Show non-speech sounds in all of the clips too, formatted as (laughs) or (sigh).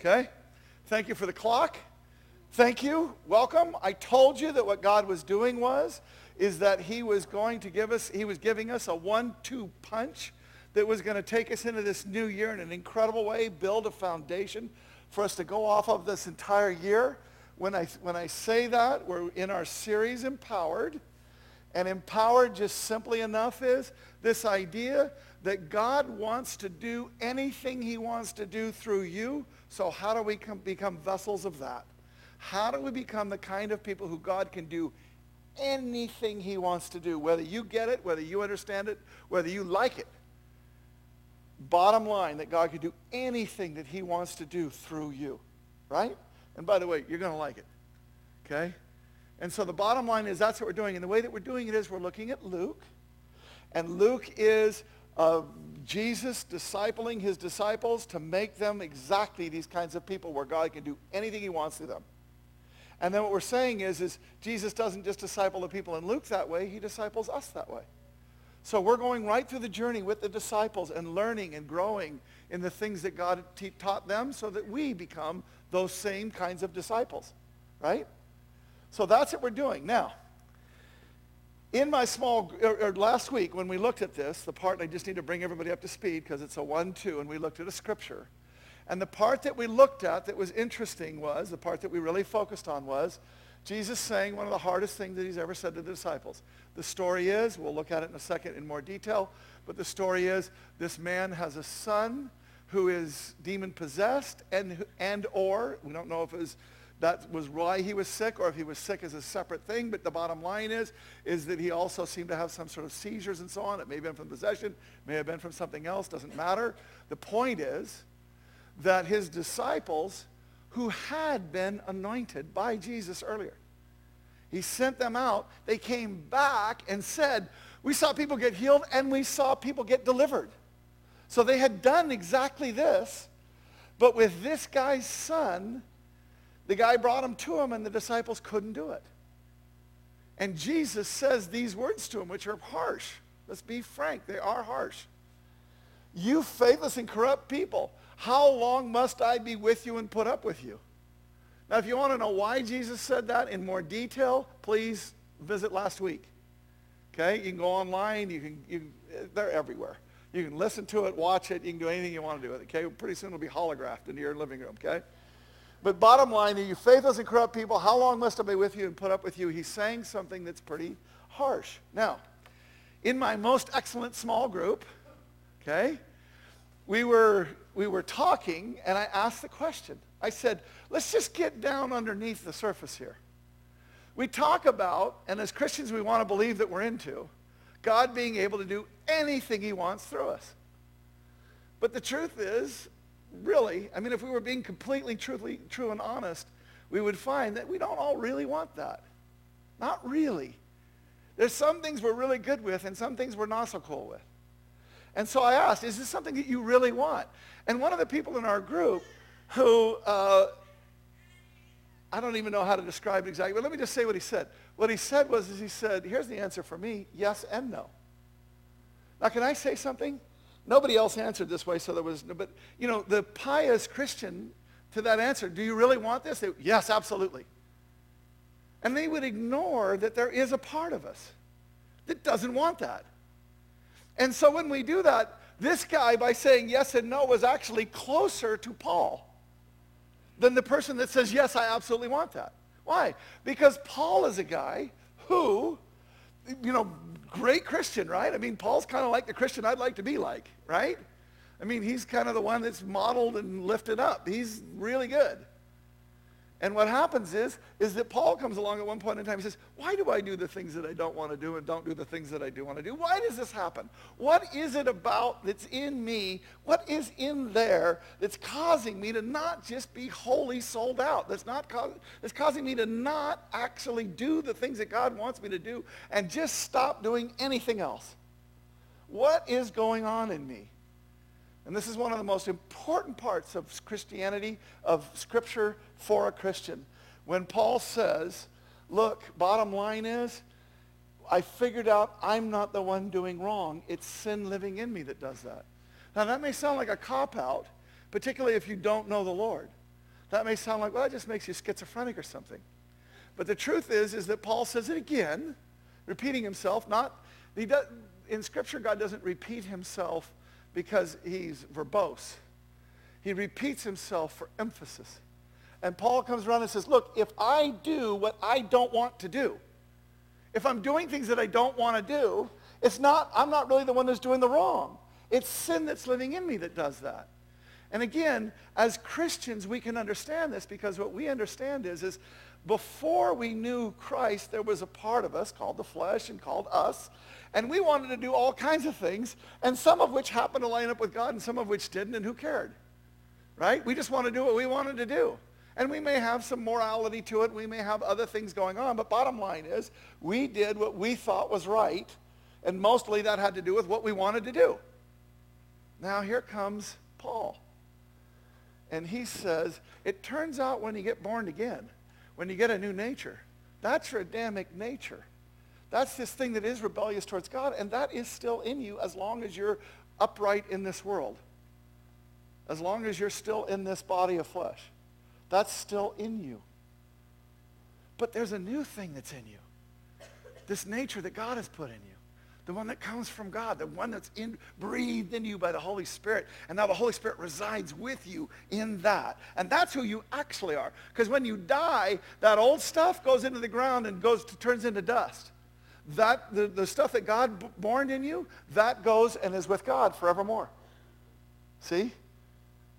Okay? Thank you for the clock. Thank you. Welcome. I told you that what God was doing was, is that he was going to give us, he was giving us a one-two punch that was going to take us into this new year in an incredible way, build a foundation for us to go off of this entire year. When I, when I say that, we're in our series Empowered. And empowered just simply enough is this idea that God wants to do anything he wants to do through you. So how do we come, become vessels of that? How do we become the kind of people who God can do anything he wants to do, whether you get it, whether you understand it, whether you like it? Bottom line, that God can do anything that he wants to do through you, right? And by the way, you're going to like it, okay? And so the bottom line is that's what we're doing. And the way that we're doing it is we're looking at Luke. And Luke is uh, Jesus discipling his disciples to make them exactly these kinds of people where God can do anything he wants to them. And then what we're saying is, is Jesus doesn't just disciple the people in Luke that way, he disciples us that way. So we're going right through the journey with the disciples and learning and growing in the things that God taught them so that we become those same kinds of disciples, right? So that's what we're doing. Now, in my small, or, or, er, er, last week when we looked at this, the part, I just need to bring everybody up to speed because it's a one-two, and we looked at a scripture. And the part that we looked at that was interesting was, the part that we really focused on was, Jesus saying one of the hardest things that he's ever said to the disciples. The story is, we'll look at it in a second in more detail, but the story is this man has a son who is demon possessed and, and or, we don't know if it was that was why he was sick or if he was sick as a separate thing. But the bottom line is, is that he also seemed to have some sort of seizures and so on. It may have been from possession, may have been from something else, doesn't matter. The point is that his disciples who had been anointed by Jesus earlier, he sent them out. They came back and said, we saw people get healed and we saw people get delivered. So they had done exactly this, but with this guy's son, the guy brought him to him and the disciples couldn't do it. And Jesus says these words to him, which are harsh. Let's be frank, they are harsh. You faithless and corrupt people, how long must I be with you and put up with you? Now, if you want to know why Jesus said that in more detail, please visit last week. Okay? You can go online. You can, you, they're everywhere. You can listen to it, watch it. You can do anything you want to do with it. Okay? Pretty soon it'll be holographed into your living room. Okay? But bottom line, are you faithless and corrupt people, how long must I be with you and put up with you? He's saying something that's pretty harsh. Now, in my most excellent small group, okay, we were, we were talking and I asked the question. I said, let's just get down underneath the surface here. We talk about, and as Christians we want to believe that we're into, God being able to do anything he wants through us. But the truth is, really, I mean, if we were being completely truthfully, true and honest, we would find that we don't all really want that. Not really. There's some things we're really good with and some things we're not so cool with. And so I asked, is this something that you really want? And one of the people in our group who, uh, I don't even know how to describe it exactly, but let me just say what he said. What he said was, is he said, here's the answer for me, yes and no. Now, can I say something? Nobody else answered this way, so there was no, but, you know, the pious Christian to that answer, do you really want this? They, yes, absolutely. And they would ignore that there is a part of us that doesn't want that. And so when we do that, this guy, by saying yes and no, was actually closer to Paul than the person that says, yes, I absolutely want that. Why? Because Paul is a guy who, you know, great Christian, right? I mean, Paul's kind of like the Christian I'd like to be like, right? I mean, he's kind of the one that's modeled and lifted up. He's really good. And what happens is, is that Paul comes along at one point in time. He says, why do I do the things that I don't want to do and don't do the things that I do want to do? Why does this happen? What is it about that's in me? What is in there that's causing me to not just be wholly sold out? That's, not co- that's causing me to not actually do the things that God wants me to do and just stop doing anything else? What is going on in me? And this is one of the most important parts of Christianity, of Scripture for a Christian. When Paul says, look, bottom line is, I figured out I'm not the one doing wrong. It's sin living in me that does that. Now, that may sound like a cop-out, particularly if you don't know the Lord. That may sound like, well, that just makes you schizophrenic or something. But the truth is, is that Paul says it again, repeating himself. Not, he does, in Scripture, God doesn't repeat himself because he's verbose. He repeats himself for emphasis. And Paul comes around and says, look, if I do what I don't want to do, if I'm doing things that I don't want to do, it's not, I'm not really the one that's doing the wrong. It's sin that's living in me that does that. And again, as Christians, we can understand this because what we understand is, is before we knew Christ, there was a part of us called the flesh and called us. And we wanted to do all kinds of things, and some of which happened to line up with God and some of which didn't, and who cared? Right? We just want to do what we wanted to do. And we may have some morality to it. We may have other things going on. But bottom line is, we did what we thought was right. And mostly that had to do with what we wanted to do. Now here comes Paul. And he says, it turns out when you get born again, when you get a new nature, that's your Adamic nature. That's this thing that is rebellious towards God, and that is still in you as long as you're upright in this world. As long as you're still in this body of flesh. That's still in you. But there's a new thing that's in you. This nature that God has put in you the one that comes from God, the one that's in, breathed into you by the Holy Spirit. And now the Holy Spirit resides with you in that. And that's who you actually are. Because when you die, that old stuff goes into the ground and goes to, turns into dust. That, the, the stuff that God born in you, that goes and is with God forevermore. See?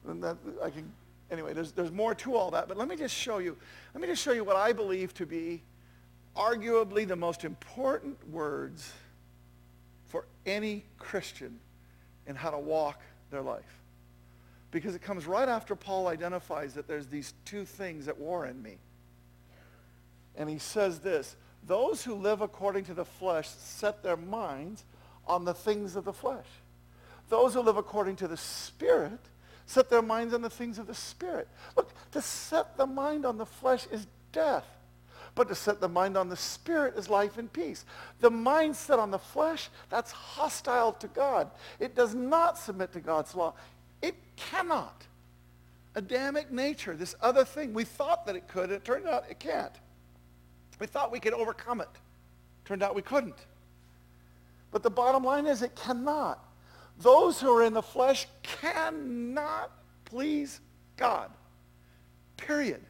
That, I can, anyway, there's, there's more to all that. But let me just show you, let me just show you what I believe to be arguably the most important words for any Christian in how to walk their life. Because it comes right after Paul identifies that there's these two things at war in me. And he says this, those who live according to the flesh set their minds on the things of the flesh. Those who live according to the Spirit set their minds on the things of the Spirit. Look, to set the mind on the flesh is death. But to set the mind on the spirit is life and peace. The mind set on the flesh, that's hostile to God. It does not submit to God's law. It cannot. Adamic nature, this other thing, we thought that it could, and it turned out it can't. We thought we could overcome it. Turned out we couldn't. But the bottom line is it cannot. Those who are in the flesh cannot please God. Period.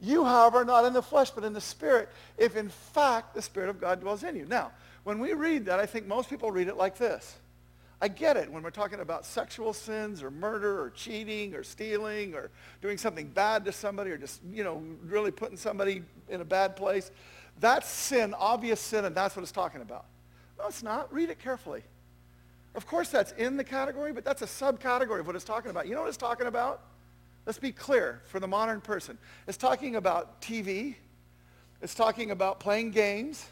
You, however, are not in the flesh, but in the Spirit, if in fact the Spirit of God dwells in you. Now, when we read that, I think most people read it like this. I get it when we're talking about sexual sins or murder or cheating or stealing or doing something bad to somebody or just, you know, really putting somebody in a bad place. That's sin, obvious sin, and that's what it's talking about. No, it's not. Read it carefully. Of course, that's in the category, but that's a subcategory of what it's talking about. You know what it's talking about? Let's be clear for the modern person. It's talking about TV. It's talking about playing games.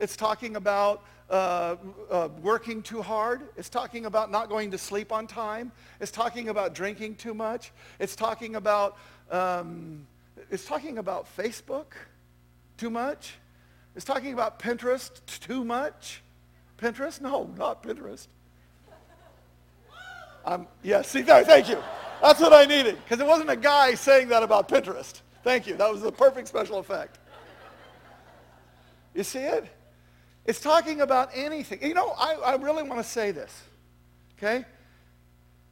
It's talking about uh, uh, working too hard. It's talking about not going to sleep on time. It's talking about drinking too much. It's talking about, um, it's talking about Facebook too much. It's talking about Pinterest too much. Pinterest? No, not Pinterest. Um, yeah, see there, thank you. That's what I needed, because it wasn't a guy saying that about Pinterest. Thank you. That was the perfect special effect. You see it? It's talking about anything. You know, I, I really want to say this, okay?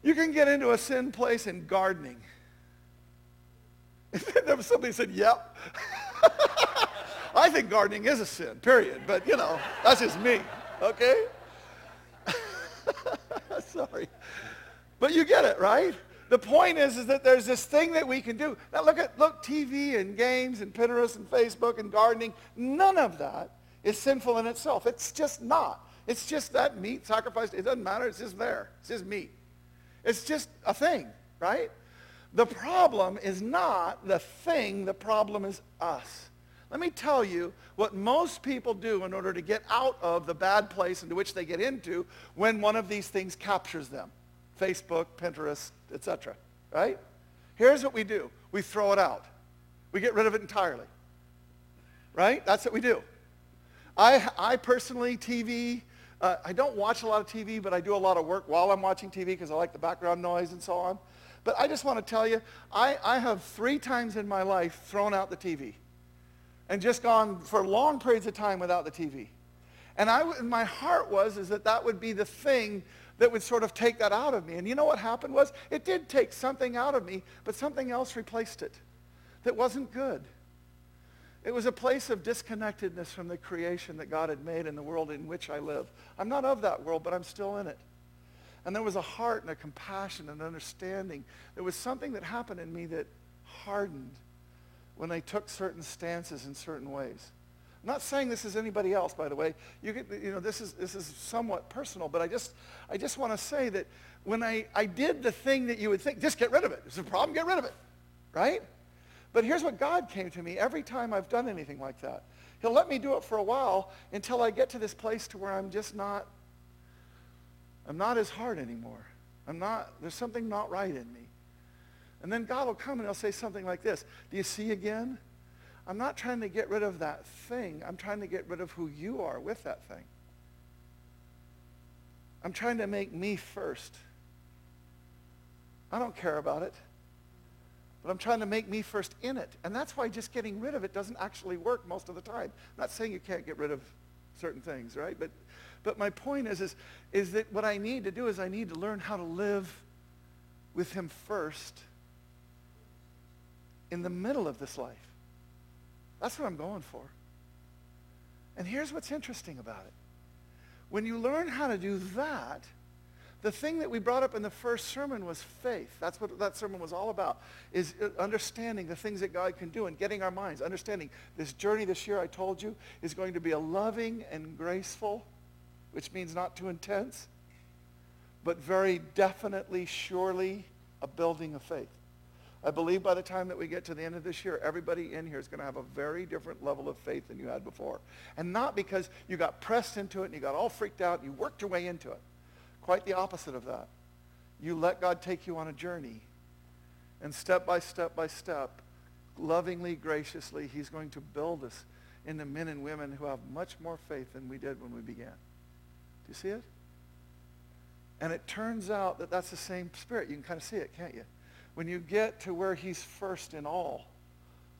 You can get into a sin place in gardening. (laughs) If somebody said, yep. (laughs) I think gardening is a sin, period. But, you know, that's just me, okay? (laughs) Sorry. But you get it, right? The point is, is that there's this thing that we can do. Now look at look TV and games and Pinterest and Facebook and gardening. None of that is sinful in itself. It's just not. It's just that meat sacrificed. It doesn't matter. It's just there. It's just meat. It's just a thing, right? The problem is not the thing. The problem is us. Let me tell you what most people do in order to get out of the bad place into which they get into when one of these things captures them. Facebook, Pinterest, etc. Right? Here's what we do. We throw it out. We get rid of it entirely. Right? That's what we do. I, I personally, TV, uh, I don't watch a lot of TV, but I do a lot of work while I'm watching TV because I like the background noise and so on. But I just want to tell you, I, I have three times in my life thrown out the TV and just gone for long periods of time without the TV. And I, my heart was is that that would be the thing that would sort of take that out of me. And you know what happened was it did take something out of me, but something else replaced it that wasn't good. It was a place of disconnectedness from the creation that God had made in the world in which I live. I'm not of that world, but I'm still in it. And there was a heart and a compassion and understanding. There was something that happened in me that hardened when I took certain stances in certain ways. I'm not saying this is anybody else, by the way. You, get, you know, this is, this is somewhat personal, but I just, I just want to say that when I, I did the thing that you would think, just get rid of it. It's a problem, get rid of it. Right? But here's what God came to me every time I've done anything like that. He'll let me do it for a while until I get to this place to where I'm just not, I'm not as hard anymore. I'm not, there's something not right in me. And then God will come and he'll say something like this. Do you see again? I'm not trying to get rid of that thing. I'm trying to get rid of who you are with that thing. I'm trying to make me first. I don't care about it. But I'm trying to make me first in it. And that's why just getting rid of it doesn't actually work most of the time. I'm not saying you can't get rid of certain things, right? But, but my point is, is, is that what I need to do is I need to learn how to live with him first in the middle of this life. That's what I'm going for. And here's what's interesting about it. When you learn how to do that, the thing that we brought up in the first sermon was faith. That's what that sermon was all about, is uh, understanding the things that God can do and getting our minds, understanding this journey this year, I told you, is going to be a loving and graceful, which means not too intense, but very definitely, surely a building of faith. I believe by the time that we get to the end of this year, everybody in here is going to have a very different level of faith than you had before. And not because you got pressed into it and you got all freaked out and you worked your way into it. Quite the opposite of that. You let God take you on a journey. And step by step by step, lovingly, graciously, he's going to build us into men and women who have much more faith than we did when we began. Do you see it? And it turns out that that's the same spirit. You can kind of see it, can't you? When you get to where he's first in all,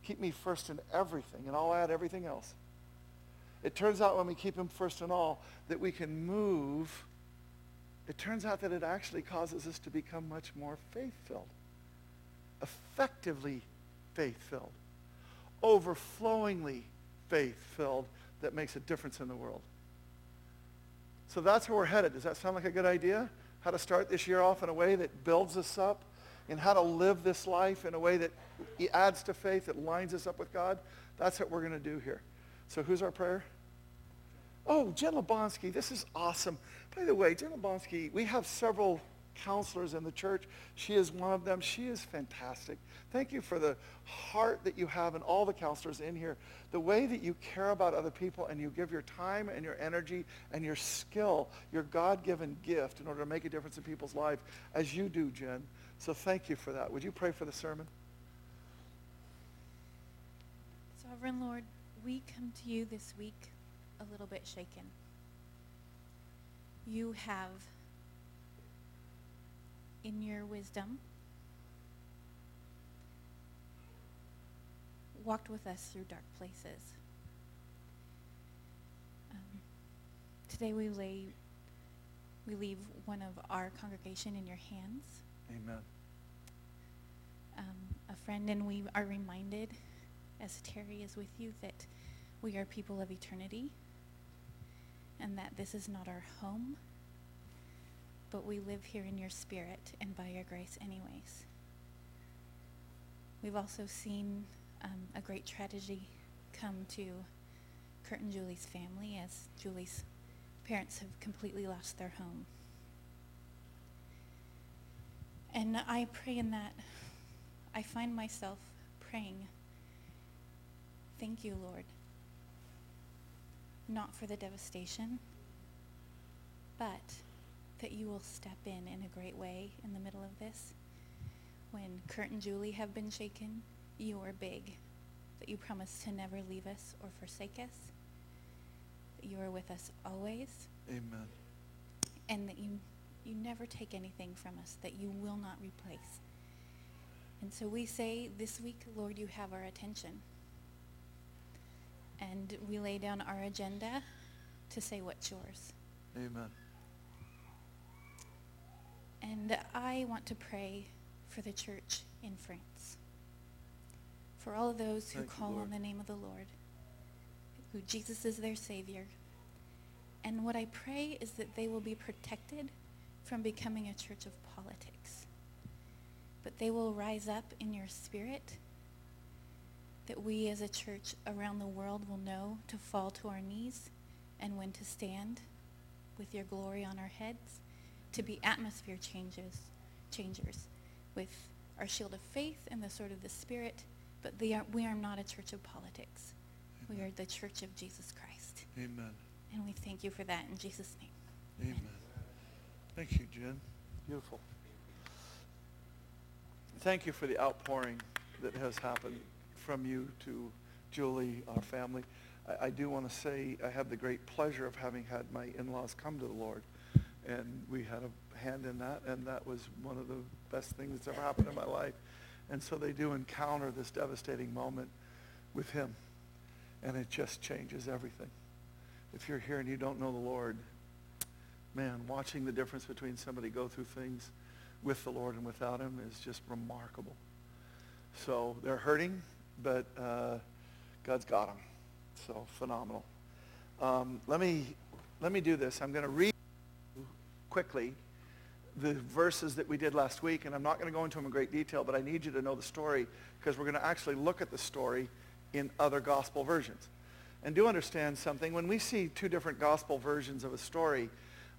keep me first in everything, and I'll add everything else. It turns out when we keep him first in all that we can move it turns out that it actually causes us to become much more faith-filled, effectively faith-filled, overflowingly faith-filled that makes a difference in the world. So that's where we're headed. Does that sound like a good idea? How to start this year off in a way that builds us up and how to live this life in a way that adds to faith, that lines us up with God? That's what we're going to do here. So who's our prayer? Oh, Jen Lebonsky, this is awesome. By the way, Jen Lebonsky, we have several counselors in the church. She is one of them. She is fantastic. Thank you for the heart that you have and all the counselors in here. The way that you care about other people and you give your time and your energy and your skill, your God-given gift in order to make a difference in people's life as you do, Jen. So thank you for that. Would you pray for the sermon? Sovereign Lord, we come to you this week a little bit shaken. You have, in your wisdom, walked with us through dark places. Um, today we lay, we leave one of our congregation in your hands. Amen. Um, a friend, and we are reminded, as Terry is with you, that we are people of eternity and that this is not our home, but we live here in your spirit and by your grace anyways. We've also seen um, a great tragedy come to Kurt and Julie's family as Julie's parents have completely lost their home. And I pray in that, I find myself praying, thank you, Lord, not for the devastation, but that you will step in in a great way in the middle of this. When Kurt and Julie have been shaken, you are big, that you promise to never leave us or forsake us, that you are with us always. Amen. And that you, you never take anything from us that you will not replace. And so we say this week, Lord, you have our attention. And we lay down our agenda to say what's yours. Amen. And I want to pray for the church in France. For all of those who Thank call Lord. on the name of the Lord, who Jesus is their Savior. And what I pray is that they will be protected from becoming a church of politics. But they will rise up in your spirit, that we as a church around the world will know to fall to our knees and when to stand with your glory on our heads, to be atmosphere changes, changers with our shield of faith and the sword of the Spirit. But they are, we are not a church of politics. We are the church of Jesus Christ. Amen. And we thank you for that in Jesus' name. Amen. Thank you, Jen. Beautiful. Thank you for the outpouring that has happened from you to Julie, our family. I, I do want to say I have the great pleasure of having had my in-laws come to the Lord. And we had a hand in that, and that was one of the best things that's ever happened in my life. And so they do encounter this devastating moment with him. And it just changes everything. If you're here and you don't know the Lord, man, watching the difference between somebody go through things with the Lord and without him is just remarkable. So they're hurting, but uh, God's got them. So phenomenal. Um, let me let me do this. I'm going to read quickly the verses that we did last week, and I'm not going to go into them in great detail, but I need you to know the story because we're going to actually look at the story in other gospel versions. And do understand something. When we see two different gospel versions of a story,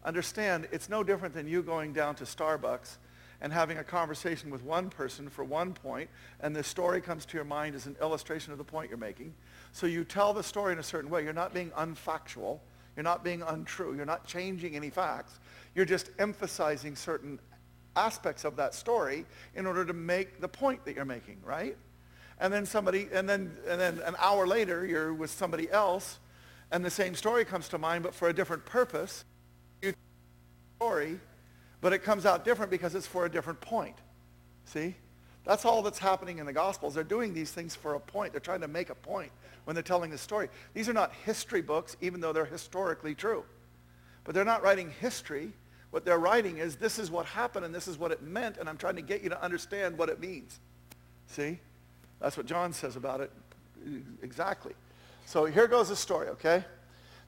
understand it's no different than you going down to Starbucks and having a conversation with one person for one point, and the story comes to your mind as an illustration of the point you're making. So you tell the story in a certain way. You're not being unfactual. You're not being untrue. You're not changing any facts. You're just emphasizing certain aspects of that story in order to make the point that you're making, right? And then somebody, and then, and then an hour later, you're with somebody else, and the same story comes to mind, but for a different purpose. You story, but it comes out different because it's for a different point. See? That's all that's happening in the Gospels. They're doing these things for a point. They're trying to make a point when they're telling the story. These are not history books, even though they're historically true. But they're not writing history. What they're writing is this is what happened and this is what it meant, and I'm trying to get you to understand what it means. See? That's what John says about it exactly. So here goes the story, okay?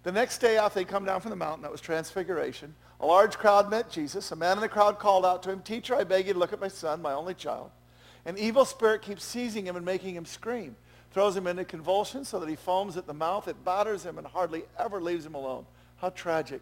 The next day after they come down from the mountain, that was transfiguration, a large crowd met Jesus. A man in the crowd called out to him, Teacher, I beg you to look at my son, my only child. An evil spirit keeps seizing him and making him scream, throws him into convulsions so that he foams at the mouth. It batters him and hardly ever leaves him alone. How tragic.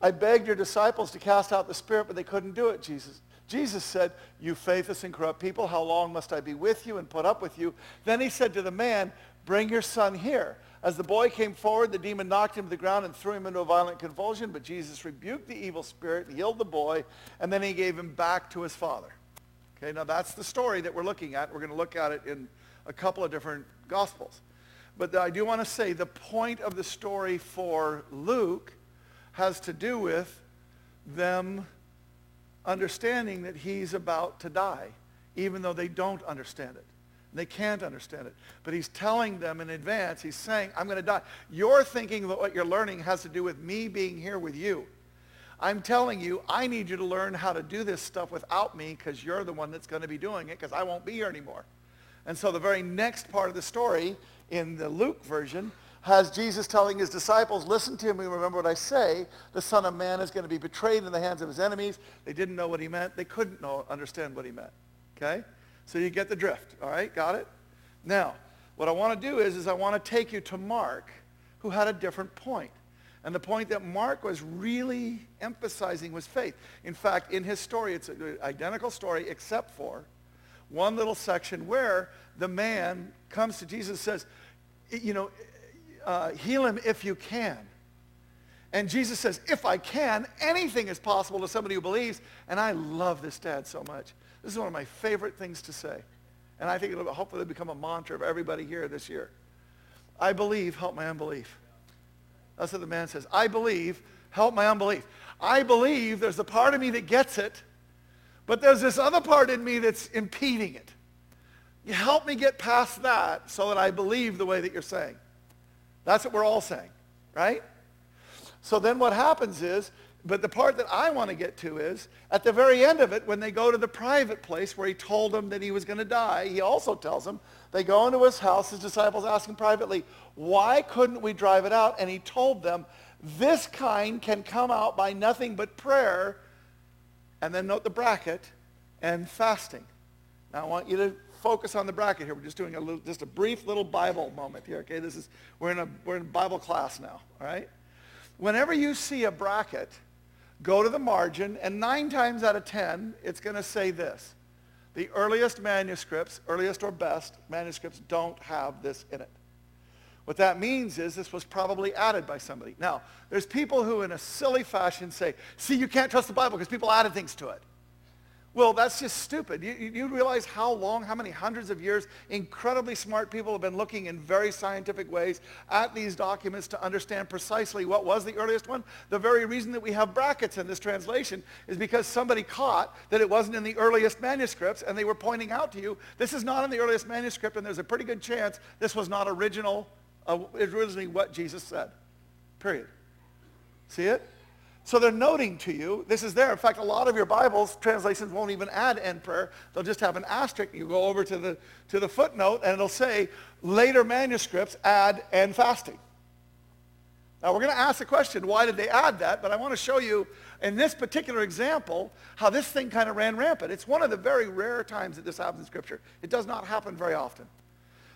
I begged your disciples to cast out the spirit, but they couldn't do it, Jesus. Jesus said, you faithless and corrupt people, how long must I be with you and put up with you? Then he said to the man, bring your son here. As the boy came forward, the demon knocked him to the ground and threw him into a violent convulsion, but Jesus rebuked the evil spirit, and healed the boy, and then he gave him back to his father. Okay, now that's the story that we're looking at. We're going to look at it in a couple of different gospels. But I do want to say the point of the story for Luke has to do with them understanding that he's about to die, even though they don't understand it. They can't understand it. But he's telling them in advance, he's saying, I'm going to die. You're thinking that what you're learning has to do with me being here with you. I'm telling you, I need you to learn how to do this stuff without me because you're the one that's going to be doing it because I won't be here anymore. And so the very next part of the story in the Luke version has Jesus telling his disciples, listen to me, remember what I say. The Son of Man is going to be betrayed in the hands of his enemies. They didn't know what he meant. They couldn't know, understand what he meant. Okay? So you get the drift. All right? Got it? Now, what I want to do is, is I want to take you to Mark, who had a different point. And the point that Mark was really emphasizing was faith. In fact, in his story, it's an identical story except for one little section where the man comes to Jesus and says, you know, uh, heal him if you can. And Jesus says, if I can, anything is possible to somebody who believes. And I love this dad so much. This is one of my favorite things to say. And I think it'll hopefully become a mantra of everybody here this year. I believe, help my unbelief. That's what the man says. I believe, help my unbelief. I believe there's a part of me that gets it, But there's this other part in me that's impeding it. You help me get past that so that I believe the way that you're saying. That's what we're all saying, right? So then what happens is, but the part that I want to get to is, at the very end of it, when they go to the private place where he told them that he was going to die, he also tells them, they go into his house, his disciples ask him privately, why couldn't we drive it out? And he told them, this kind can come out by nothing but prayer, and then note the bracket, and fasting. Now I want you to focus on the bracket here. We're just doing a little, just a brief little Bible moment here. Okay, this is we're in a we're in Bible class now. All right. Whenever you see a bracket, go to the margin, and nine times out of ten, it's going to say this: the earliest manuscripts, earliest or best manuscripts, don't have this in it. What that means is this was probably added by somebody. Now, there's people who in a silly fashion say, see, you can't trust the Bible because people added things to it. Well, that's just stupid. You, you, realize how long, how many hundreds of years incredibly smart people have been looking in very scientific ways at these documents to understand precisely what was the earliest one? The very reason that we have brackets in this translation is because somebody caught that it wasn't in the earliest manuscripts and they were pointing out to you, this is not in the earliest manuscript and there's a pretty good chance this was not original, uh, originally what Jesus said. Period. See it? So they're noting to you, this is there. In fact, a lot of your Bibles, translations won't even add end prayer. They'll just have an asterisk. You go over to the, to the footnote and it'll say, later manuscripts add end fasting. Now we're going to ask the question, why did they add that? But I want to show you in this particular example how this thing kind of ran rampant. It's one of the very rare times that this happens in Scripture. It does not happen very often.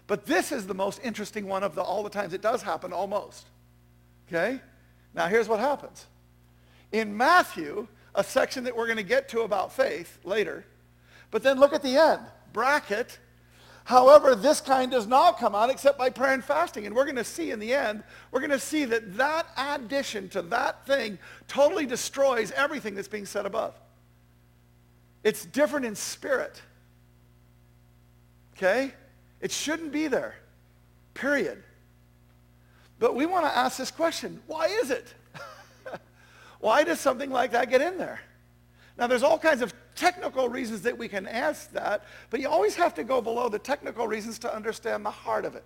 But this is the most interesting one of the, all the times it does happen almost. Okay? Now here's what happens. In Matthew, a section that we're going to get to about faith later, but then look at the end, bracket, However, this kind does not come out except by prayer and fasting. And we're going to see in the end, we're going to see that that addition to that thing totally destroys everything that's being said above. It's different in spirit. Okay? It shouldn't be there. Period. But we want to ask this question. Why is it? Why does something like that get in there? Now, there's all kinds of technical reasons that we can ask that, but you always have to go below the technical reasons to understand the heart of it.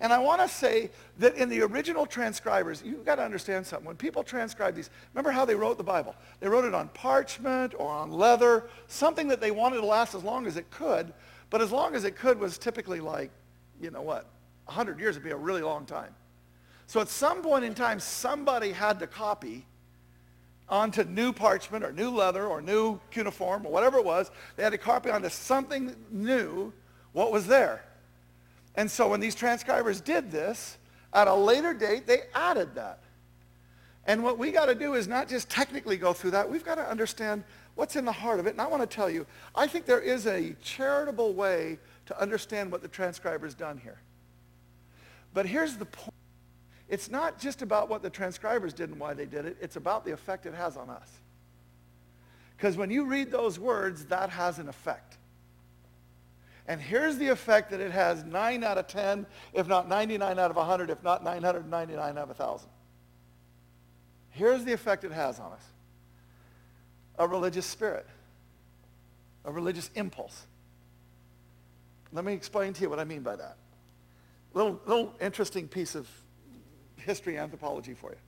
And I want to say that in the original transcribers, you've got to understand something. When people transcribe these, remember how they wrote the Bible? They wrote it on parchment or on leather, something that they wanted to last as long as it could, but as long as it could was typically like, you know what, 100 years would be a really long time. So at some point in time, somebody had to copy onto new parchment or new leather or new cuneiform or whatever it was. They had to copy onto something new what was there. And so when these transcribers did this, at a later date, they added that. And what we got to do is not just technically go through that. We've got to understand what's in the heart of it. And I want to tell you, I think there is a charitable way to understand what the transcriber's done here. But here's the point. It's not just about what the transcribers did and why they did it. It's about the effect it has on us. Because when you read those words, that has an effect. And here's the effect that it has 9 out of 10, if not 99 out of 100, if not 999 out of 1,000. Here's the effect it has on us. A religious spirit. A religious impulse. Let me explain to you what I mean by that. Little, little interesting piece of history anthropology for you.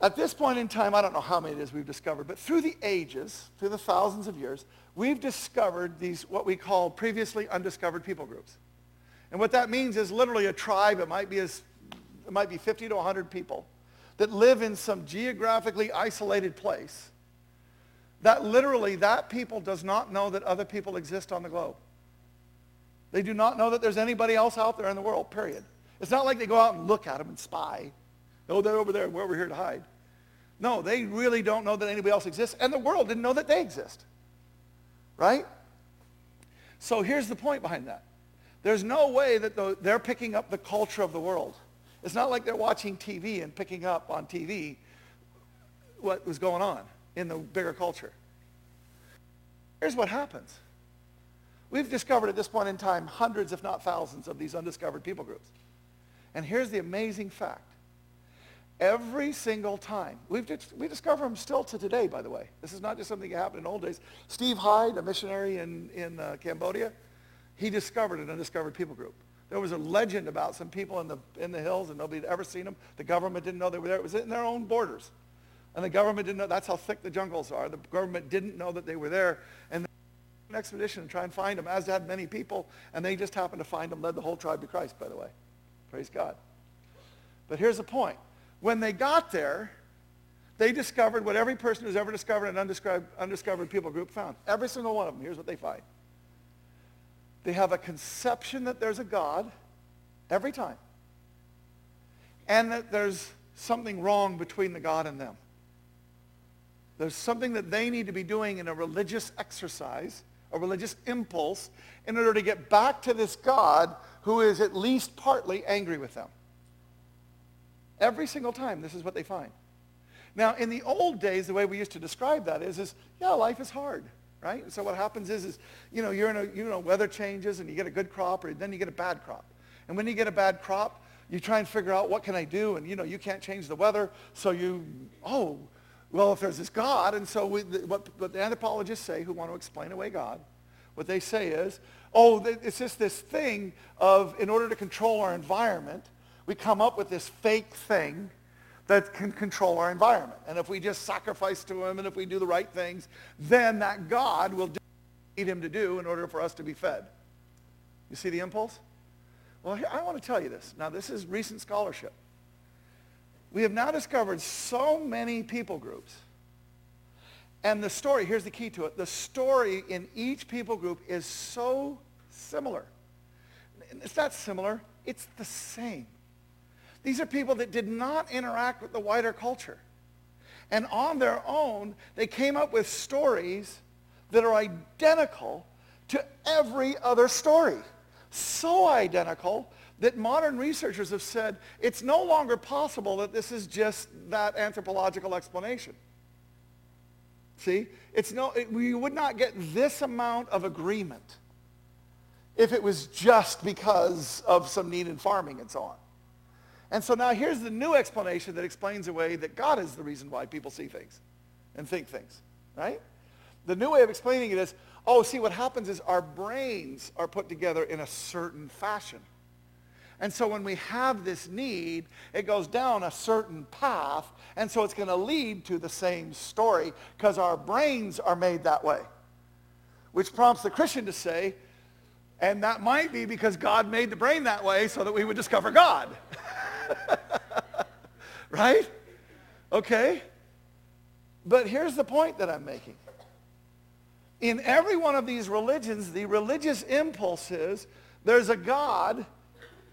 At this point in time, I don't know how many it is we've discovered, but through the ages, through the thousands of years, we've discovered these what we call previously undiscovered people groups. And what that means is literally a tribe, it might be, as, it might be 50 to 100 people that live in some geographically isolated place that literally that people does not know that other people exist on the globe. They do not know that there's anybody else out there in the world, period. It's not like they go out and look at them and spy. Oh, they're over there. We're over here to hide. No, they really don't know that anybody else exists, and the world didn't know that they exist. Right? So here's the point behind that. There's no way that the, they're picking up the culture of the world. It's not like they're watching TV and picking up on TV what was going on in the bigger culture. Here's what happens. We've discovered at this point in time hundreds, if not thousands, of these undiscovered people groups. And here's the amazing fact. Every single time. We've, we discover them still to today, by the way. This is not just something that happened in old days. Steve Hyde, a missionary in, in uh, Cambodia, he discovered an undiscovered people group. There was a legend about some people in the, in the hills and nobody had ever seen them. The government didn't know they were there. It was in their own borders. And the government didn't know. That's how thick the jungles are. The government didn't know that they were there. And an expedition to try and find them, as had many people. And they just happened to find them, led the whole tribe to Christ, by the way. Praise God. But here's the point. When they got there, they discovered what every person who's ever discovered an undiscovered, people group found. Every single one of them. Here's what they find. They have a conception that there's a God every time. And that there's something wrong between the God and them. There's something that they need to be doing in a religious exercise, a religious impulse, in order to get back to this God who is at least partly angry with them. Every single time, this is what they find. Now, in the old days, the way we used to describe that is, is yeah, life is hard right? So what happens is, is you know, you're in a, you know, weather changes and you get a good crop or then you get a bad crop. And when you get a bad crop, you try and figure out what can I do? And, you know, you can't change the weather. So you, oh, well, if there's this God, and so we, what, what the anthropologists say who want to explain away God, what they say is, oh, it's just this thing of, in order to control our environment, we come up with this fake thing that can control our environment. And if we just sacrifice to him and if we do the right things, then that God will do what we need him to do in order for us to be fed. You see the impulse? Well, I want to tell you this. Now, this is recent scholarship. We have now discovered so many people groups. And the story, here's the key to it. The story in each people group is so similar. It's not similar. It's the same. These are people that did not interact with the wider culture. And on their own, they came up with stories that are identical to every other story. So identical that modern researchers have said it's no longer possible that this is just that anthropological explanation. See, it's no, it, we would not get this amount of agreement if it was just because of some need in farming and so on. And so now here's the new explanation that explains away that God is the reason why people see things and think things, right? The new way of explaining it is, oh, see, what happens is our brains are put together in a certain fashion. And so when we have this need, it goes down a certain path, and so it's going to lead to the same story because our brains are made that way. Which prompts the Christian to say, and that might be because God made the brain that way so that we would discover God. (laughs) right? Okay? But here's the point that I'm making. In every one of these religions, the religious impulse is there's a God,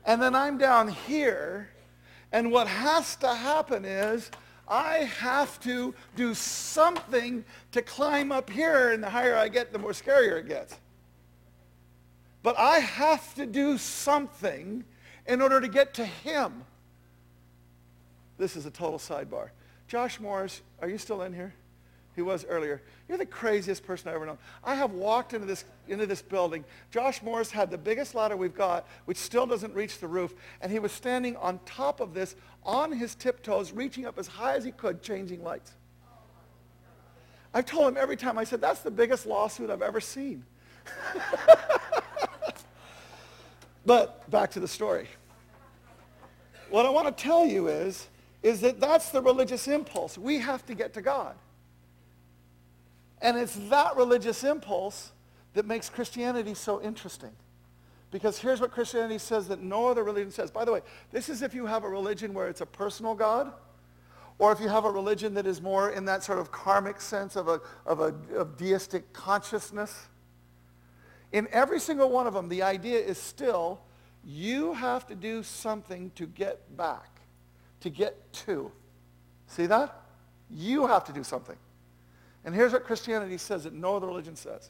and then I'm down here, and what has to happen is I have to do something to climb up here, and the higher I get, the more scarier it gets. But I have to do something in order to get to him. This is a total sidebar. Josh Morris, are you still in here? He was earlier. You're the craziest person I've ever known. I have walked into this, into this building. Josh Morris had the biggest ladder we've got, which still doesn't reach the roof. And he was standing on top of this on his tiptoes, reaching up as high as he could, changing lights. I've told him every time, I said, that's the biggest lawsuit I've ever seen. (laughs) but back to the story. What I want to tell you is, is that that's the religious impulse. We have to get to God. And it's that religious impulse that makes Christianity so interesting. Because here's what Christianity says that no other religion says. By the way, this is if you have a religion where it's a personal God, or if you have a religion that is more in that sort of karmic sense of a, of a of deistic consciousness. In every single one of them, the idea is still you have to do something to get back to get to. See that? You have to do something. And here's what Christianity says that no other religion says.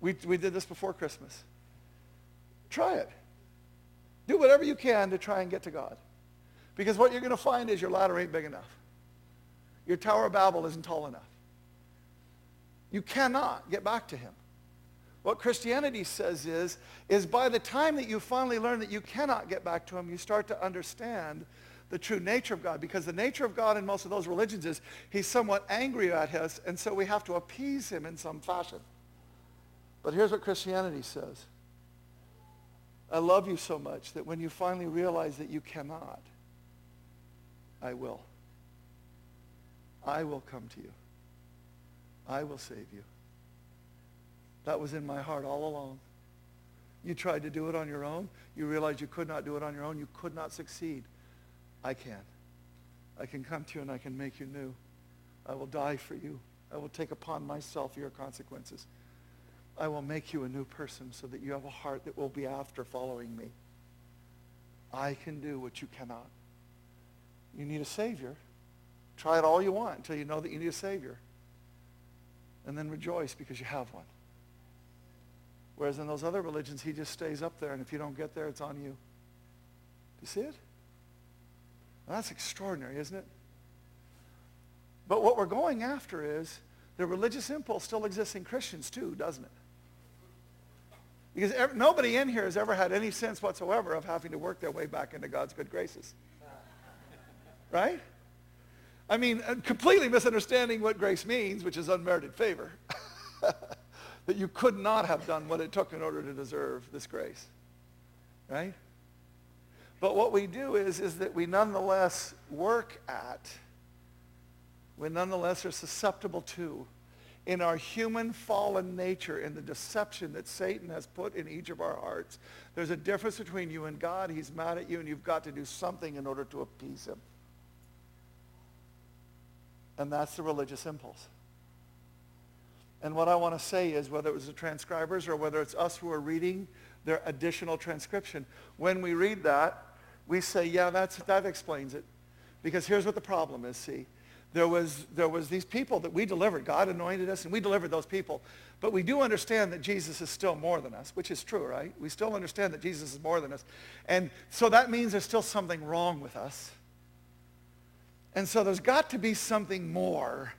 We, we did this before Christmas. Try it. Do whatever you can to try and get to God. Because what you're going to find is your ladder ain't big enough. Your Tower of Babel isn't tall enough. You cannot get back to him. What Christianity says is, is by the time that you finally learn that you cannot get back to him, you start to understand the true nature of God because the nature of God in most of those religions is he's somewhat angry at us and so we have to appease him in some fashion. But here's what Christianity says. I love you so much that when you finally realize that you cannot, I will. I will come to you. I will save you. That was in my heart all along. You tried to do it on your own. You realized you could not do it on your own. You could not succeed. I can. I can come to you and I can make you new. I will die for you. I will take upon myself your consequences. I will make you a new person so that you have a heart that will be after following me. I can do what you cannot. You need a Savior. Try it all you want until you know that you need a Savior. And then rejoice because you have one. Whereas in those other religions, he just stays up there, and if you don't get there, it's on you. Do you see it? That's extraordinary, isn't it? But what we're going after is the religious impulse still exists in Christians too, doesn't it? Because nobody in here has ever had any sense whatsoever of having to work their way back into God's good graces. Right? I mean, uh, completely misunderstanding what grace means, which is unmerited favor. (laughs) that you could not have done what it took in order to deserve this grace. Right? But what we do is, is that we nonetheless work at, we nonetheless are susceptible to, in our human fallen nature, in the deception that Satan has put in each of our hearts. There's a difference between you and God. He's mad at you, and you've got to do something in order to appease him. And that's the religious impulse. And what I want to say is, whether it was the transcribers or whether it's us who are reading their additional transcription, when we read that, we say, yeah, that's, that explains it. Because here's what the problem is, see. There was, there was these people that we delivered. God anointed us, and we delivered those people. But we do understand that Jesus is still more than us, which is true, right? We still understand that Jesus is more than us. And so that means there's still something wrong with us. And so there's got to be something more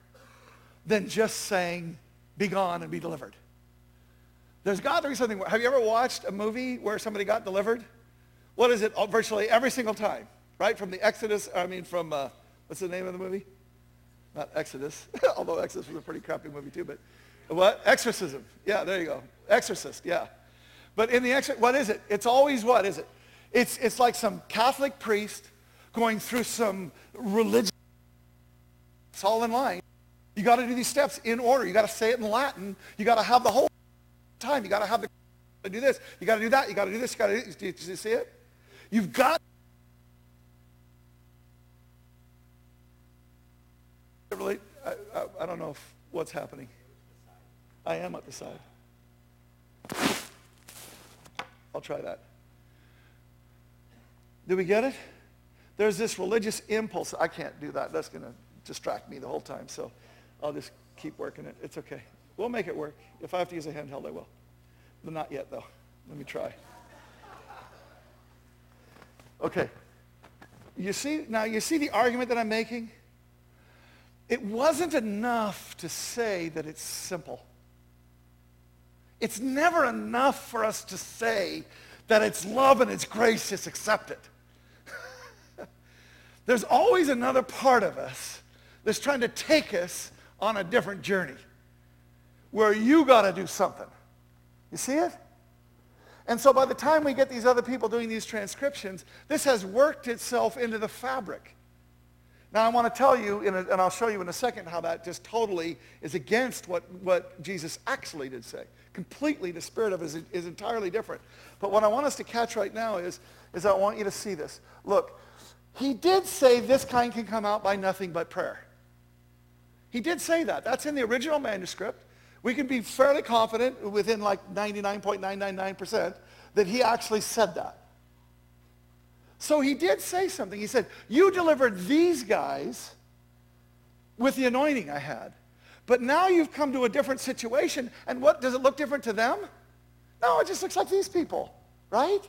than just saying, be gone and be delivered. There's got to be something. Have you ever watched a movie where somebody got delivered? What is it? Oh, virtually every single time, right? From the Exodus, I mean, from, uh, what's the name of the movie? Not Exodus, (laughs) although Exodus was a pretty crappy movie too, but what? Exorcism. Yeah, there you go. Exorcist, yeah. But in the Exorcist, what is it? It's always what is it? It's, it's like some Catholic priest going through some religion. It's all in line. You got to do these steps in order. You got to say it in Latin. You got to have the whole time. You got to have the do this. You got to do that. You got to do this. You got to do this. Do you, see it? You've got really, I, I, I don't know if, what's happening. I am at the side. I'll try that. Do we get it? There's this religious impulse. I can't do that. That's going to distract me the whole time. So I'll just keep working it. It's okay. We'll make it work. If I have to use a handheld, I will. But not yet, though. Let me try. Okay. You see, now you see the argument that I'm making? It wasn't enough to say that it's simple. It's never enough for us to say that it's love and it's grace, just accept it. (laughs) There's always another part of us that's trying to take us on a different journey where you got to do something. You see it? And so by the time we get these other people doing these transcriptions, this has worked itself into the fabric. Now I want to tell you, a, and I'll show you in a second how that just totally is against what, what Jesus actually did say. Completely, the spirit of it is, is entirely different. But what I want us to catch right now is, is I want you to see this. Look, he did say this kind can come out by nothing but prayer. He did say that. That's in the original manuscript we can be fairly confident within like 99.999% that he actually said that. So he did say something. He said, you delivered these guys with the anointing I had. But now you've come to a different situation. And what, does it look different to them? No, it just looks like these people, right?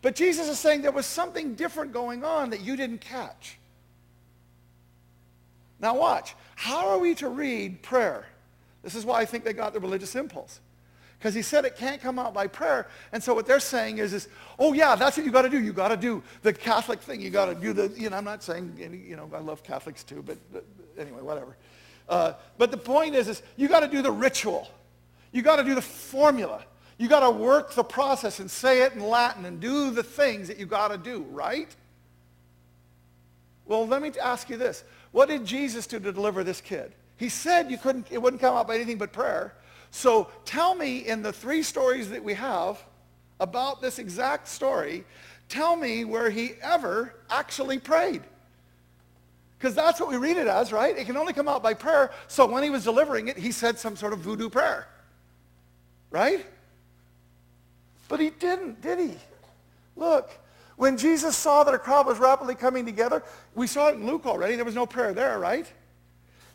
But Jesus is saying there was something different going on that you didn't catch. Now watch. How are we to read prayer? This is why I think they got the religious impulse. Because he said it can't come out by prayer. And so what they're saying is, is oh, yeah, that's what you got to do. You got to do the Catholic thing. You got to do the, you know, I'm not saying, any, you know, I love Catholics too, but, but anyway, whatever. Uh, but the point is, is you got to do the ritual. You got to do the formula. You got to work the process and say it in Latin and do the things that you got to do, right? Well, let me ask you this. What did Jesus do to deliver this kid? He said you couldn't, it wouldn't come out by anything but prayer. So tell me in the three stories that we have about this exact story, tell me where he ever actually prayed. Because that's what we read it as, right? It can only come out by prayer. So when he was delivering it, he said some sort of voodoo prayer. Right? But he didn't, did he? Look, when Jesus saw that a crowd was rapidly coming together, we saw it in Luke already. There was no prayer there, right?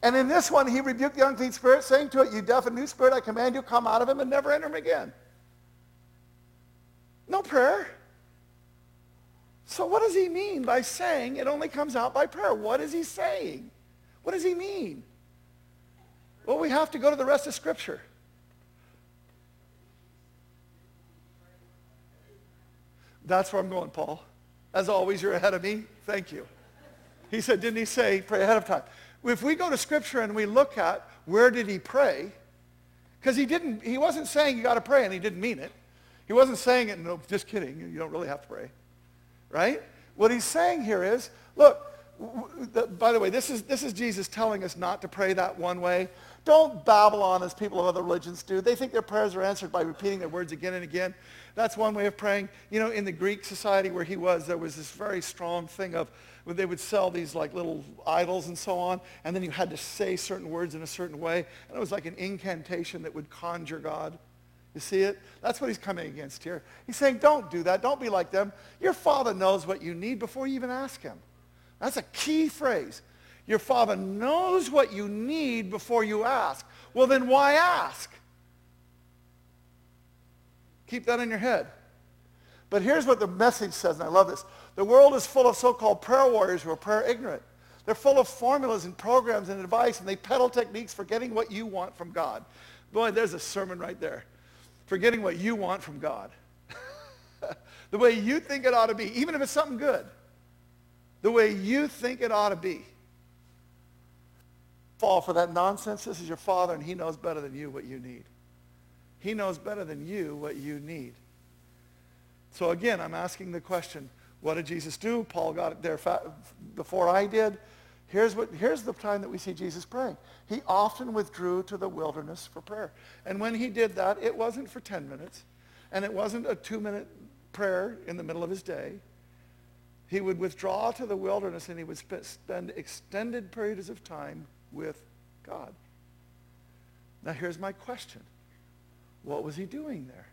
And in this one, he rebuked the unclean spirit, saying to it, You deaf and mute spirit, I command you, come out of him and never enter him again. No prayer. So what does he mean by saying it only comes out by prayer? What is he saying? What does he mean? Well, we have to go to the rest of Scripture. That's where I'm going, Paul. As always, you're ahead of me. Thank you. He said, didn't he say, pray ahead of time? If we go to Scripture and we look at where did he pray, because he didn't, he wasn't saying you got to pray and he didn't mean it. He wasn't saying it, no, just kidding, you don't really have to pray right? What he's saying here is, look, by the way, this is, this is Jesus telling us not to pray that one way. Don't babble on as people of other religions do. They think their prayers are answered by repeating their words again and again. That's one way of praying. You know, in the Greek society where he was, there was this very strong thing of they would sell these like little idols and so on, and then you had to say certain words in a certain way, and it was like an incantation that would conjure God. You see it? That's what he's coming against here. He's saying, don't do that. Don't be like them. Your father knows what you need before you even ask him. That's a key phrase. Your father knows what you need before you ask. Well, then why ask? Keep that in your head. But here's what the message says, and I love this. The world is full of so-called prayer warriors who are prayer ignorant. They're full of formulas and programs and advice, and they peddle techniques for getting what you want from God. Boy, there's a sermon right there forgetting what you want from God. (laughs) the way you think it ought to be, even if it's something good. The way you think it ought to be. Fall for that nonsense. This is your father, and he knows better than you what you need. He knows better than you what you need. So again, I'm asking the question, what did Jesus do? Paul got it there before I did. Here's, what, here's the time that we see Jesus praying. He often withdrew to the wilderness for prayer. And when he did that, it wasn't for 10 minutes, and it wasn't a two-minute prayer in the middle of his day. He would withdraw to the wilderness and he would sp- spend extended periods of time with God. Now here's my question. What was he doing there?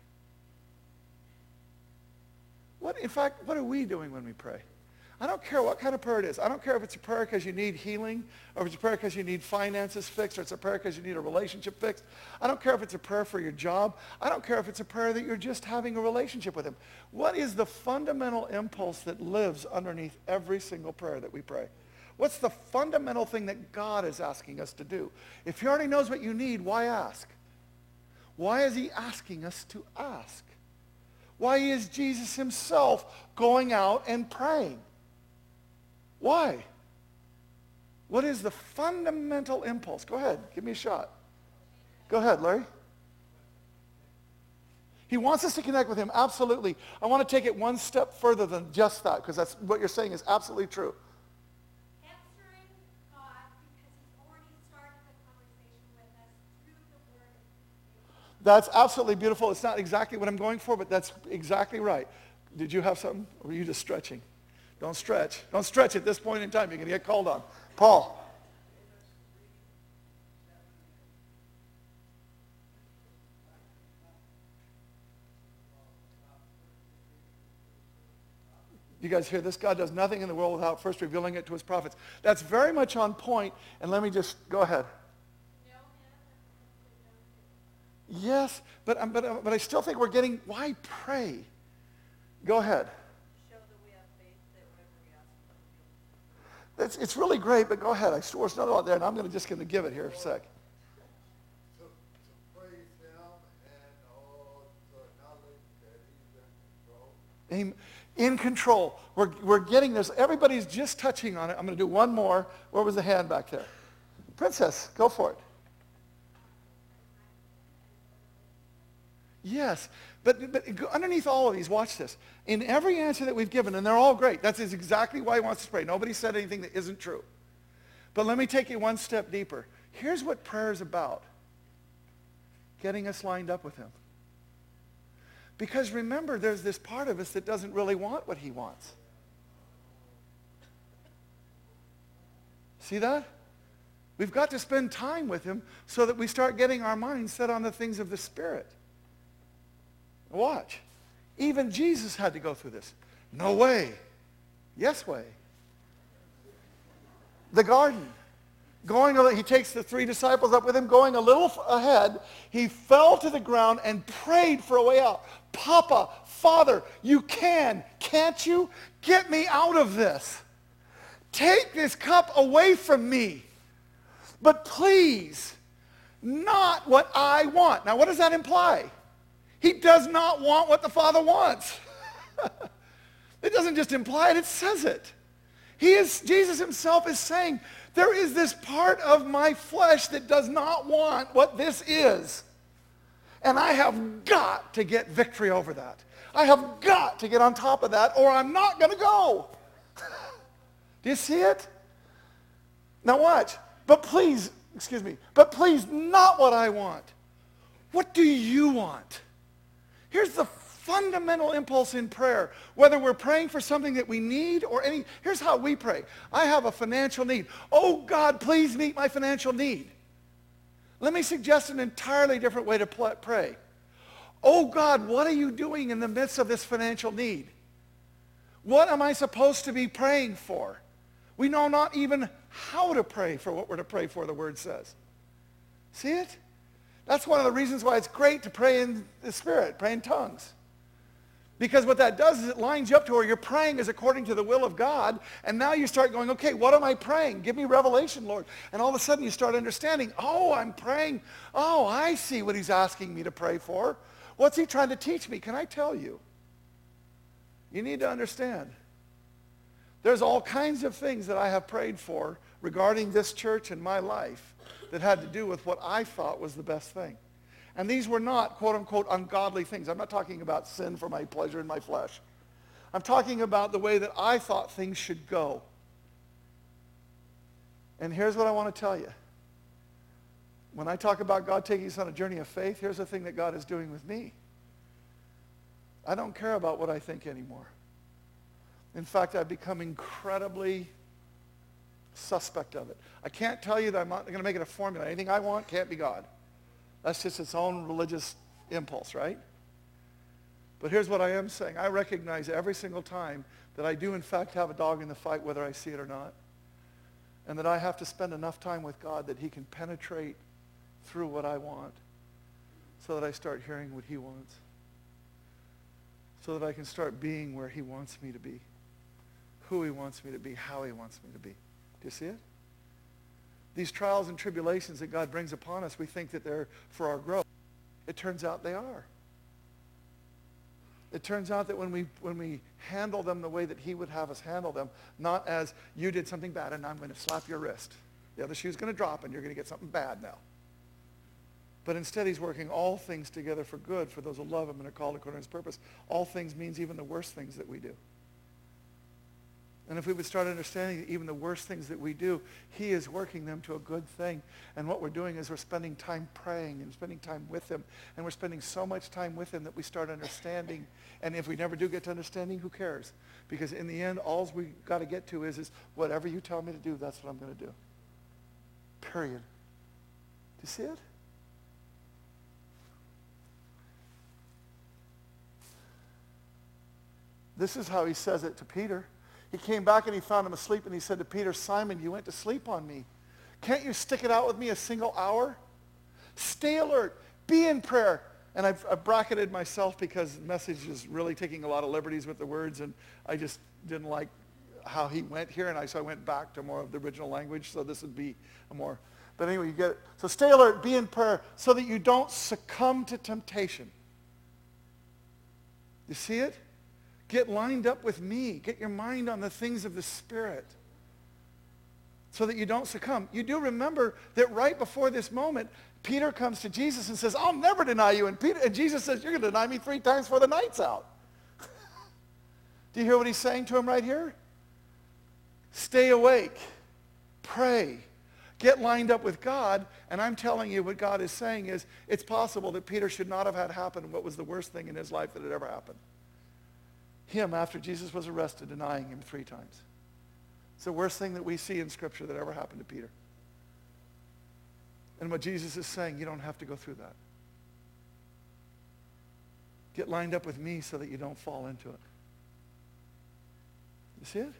What, in fact, what are we doing when we pray? I don't care what kind of prayer it is. I don't care if it's a prayer because you need healing, or if it's a prayer because you need finances fixed, or it's a prayer because you need a relationship fixed. I don't care if it's a prayer for your job. I don't care if it's a prayer that you're just having a relationship with him. What is the fundamental impulse that lives underneath every single prayer that we pray? What's the fundamental thing that God is asking us to do? If he already knows what you need, why ask? Why is he asking us to ask? Why is Jesus himself going out and praying? Why? What is the fundamental impulse? Go ahead. Give me a shot. Go ahead, Larry. He wants us to connect with him, absolutely. I want to take it one step further than just that, because that's what you're saying is absolutely true. That's absolutely beautiful. It's not exactly what I'm going for, but that's exactly right. Did you have something? Or were you just stretching? Don't stretch. Don't stretch at this point in time. You're going to get called on. Paul. You guys hear this? God does nothing in the world without first revealing it to his prophets. That's very much on point. And let me just go ahead. Yes, but, um, but, um, but I still think we're getting, why pray? Go ahead. It's, it's really great, but go ahead. I store another one out there, and I'm gonna, just going to give it here for a sec. Amen. In control. We're, we're getting this. Everybody's just touching on it. I'm going to do one more. Where was the hand back there? Princess, go for it. Yes. But, but underneath all of these, watch this. In every answer that we've given, and they're all great, that's exactly why he wants to pray. Nobody said anything that isn't true. But let me take you one step deeper. Here's what prayer is about. Getting us lined up with him. Because remember, there's this part of us that doesn't really want what he wants. See that? We've got to spend time with him so that we start getting our minds set on the things of the Spirit. Watch. Even Jesus had to go through this. No way. Yes way. The garden. Going, he takes the three disciples up with him, going a little ahead. He fell to the ground and prayed for a way out. Papa, Father, you can, can't you? Get me out of this. Take this cup away from me. But please, not what I want. Now, what does that imply? He does not want what the Father wants. (laughs) it doesn't just imply it, it says it. He is, Jesus himself is saying, there is this part of my flesh that does not want what this is. And I have got to get victory over that. I have got to get on top of that or I'm not going to go. (laughs) Do you see it? Now watch. But please, excuse me, but please not what I want. What do you want? Here's the fundamental impulse in prayer, whether we're praying for something that we need or any, here's how we pray. I have a financial need. Oh God, please meet my financial need. Let me suggest an entirely different way to pray. Oh God, what are you doing in the midst of this financial need? What am I supposed to be praying for? We know not even how to pray for what we're to pray for, the word says. See it? That's one of the reasons why it's great to pray in the Spirit, pray in tongues. Because what that does is it lines you up to where you're praying is according to the will of God. And now you start going, okay, what am I praying? Give me revelation, Lord. And all of a sudden you start understanding, oh, I'm praying. Oh, I see what he's asking me to pray for. What's he trying to teach me? Can I tell you? You need to understand. There's all kinds of things that I have prayed for regarding this church and my life that had to do with what I thought was the best thing. And these were not, quote unquote, ungodly things. I'm not talking about sin for my pleasure in my flesh. I'm talking about the way that I thought things should go. And here's what I want to tell you. When I talk about God taking us on a journey of faith, here's the thing that God is doing with me. I don't care about what I think anymore. In fact, I've become incredibly suspect of it. I can't tell you that I'm not going to make it a formula. Anything I want can't be God. That's just its own religious impulse, right? But here's what I am saying. I recognize every single time that I do in fact have a dog in the fight, whether I see it or not. And that I have to spend enough time with God that he can penetrate through what I want so that I start hearing what he wants. So that I can start being where he wants me to be. Who he wants me to be, how he wants me to be. Do you see it? These trials and tribulations that God brings upon us, we think that they're for our growth. It turns out they are. It turns out that when we, when we handle them the way that he would have us handle them, not as you did something bad and I'm going to slap your wrist. The other shoe's going to drop and you're going to get something bad now. But instead, he's working all things together for good for those who love him and are called according to his purpose. All things means even the worst things that we do. And if we would start understanding even the worst things that we do, he is working them to a good thing. And what we're doing is we're spending time praying and spending time with him. And we're spending so much time with him that we start understanding. And if we never do get to understanding, who cares? Because in the end, all we got to get to is, is whatever you tell me to do, that's what I'm going to do. Period. Do you see it? This is how he says it to Peter. He came back and he found him asleep and he said to Peter, Simon, you went to sleep on me. Can't you stick it out with me a single hour? Stay alert. Be in prayer. And I've, I've bracketed myself because the message is really taking a lot of liberties with the words and I just didn't like how he went here and I, so I went back to more of the original language so this would be a more, but anyway, you get it. So stay alert, be in prayer so that you don't succumb to temptation. You see it? Get lined up with me. Get your mind on the things of the Spirit so that you don't succumb. You do remember that right before this moment, Peter comes to Jesus and says, I'll never deny you. And, Peter, and Jesus says, you're going to deny me three times before the night's out. (laughs) do you hear what he's saying to him right here? Stay awake. Pray. Get lined up with God. And I'm telling you what God is saying is it's possible that Peter should not have had happen what was the worst thing in his life that had ever happened him after Jesus was arrested, denying him three times. It's the worst thing that we see in Scripture that ever happened to Peter. And what Jesus is saying, you don't have to go through that. Get lined up with me so that you don't fall into it. You see it?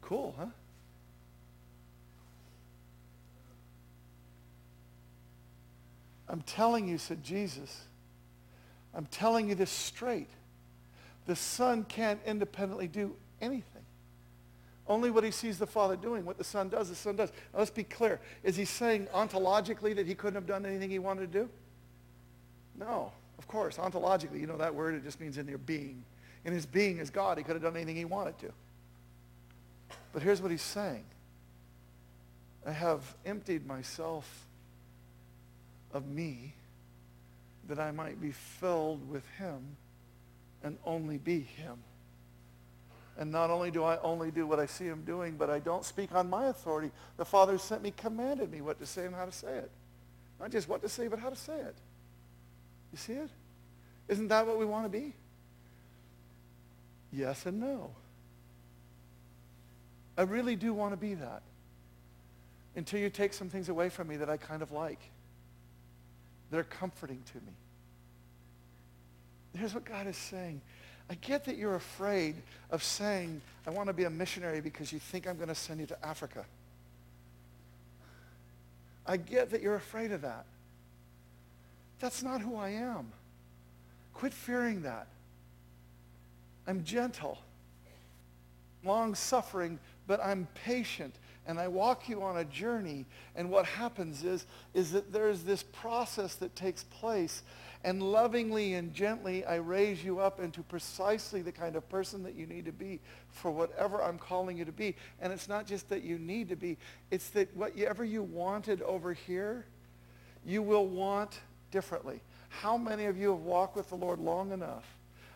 Cool, huh? I'm telling you, said Jesus, I'm telling you this straight. The Son can't independently do anything. Only what he sees the Father doing, what the Son does, the Son does. Now, let's be clear. Is he saying ontologically that he couldn't have done anything he wanted to do? No, of course. Ontologically, you know that word, it just means in their being. In his being as God, he could have done anything he wanted to. But here's what he's saying. I have emptied myself of me that I might be filled with him and only be him. And not only do I only do what I see him doing, but I don't speak on my authority. The Father sent me, commanded me what to say and how to say it. Not just what to say, but how to say it. You see it? Isn't that what we want to be? Yes and no. I really do want to be that. Until you take some things away from me that I kind of like. They're comforting to me. Here's what God is saying. I get that you're afraid of saying, I want to be a missionary because you think I'm going to send you to Africa. I get that you're afraid of that. That's not who I am. Quit fearing that. I'm gentle, long-suffering, but I'm patient and I walk you on a journey. And what happens is, is that there's this process that takes place and lovingly and gently, I raise you up into precisely the kind of person that you need to be for whatever I'm calling you to be. And it's not just that you need to be. It's that whatever you wanted over here, you will want differently. How many of you have walked with the Lord long enough?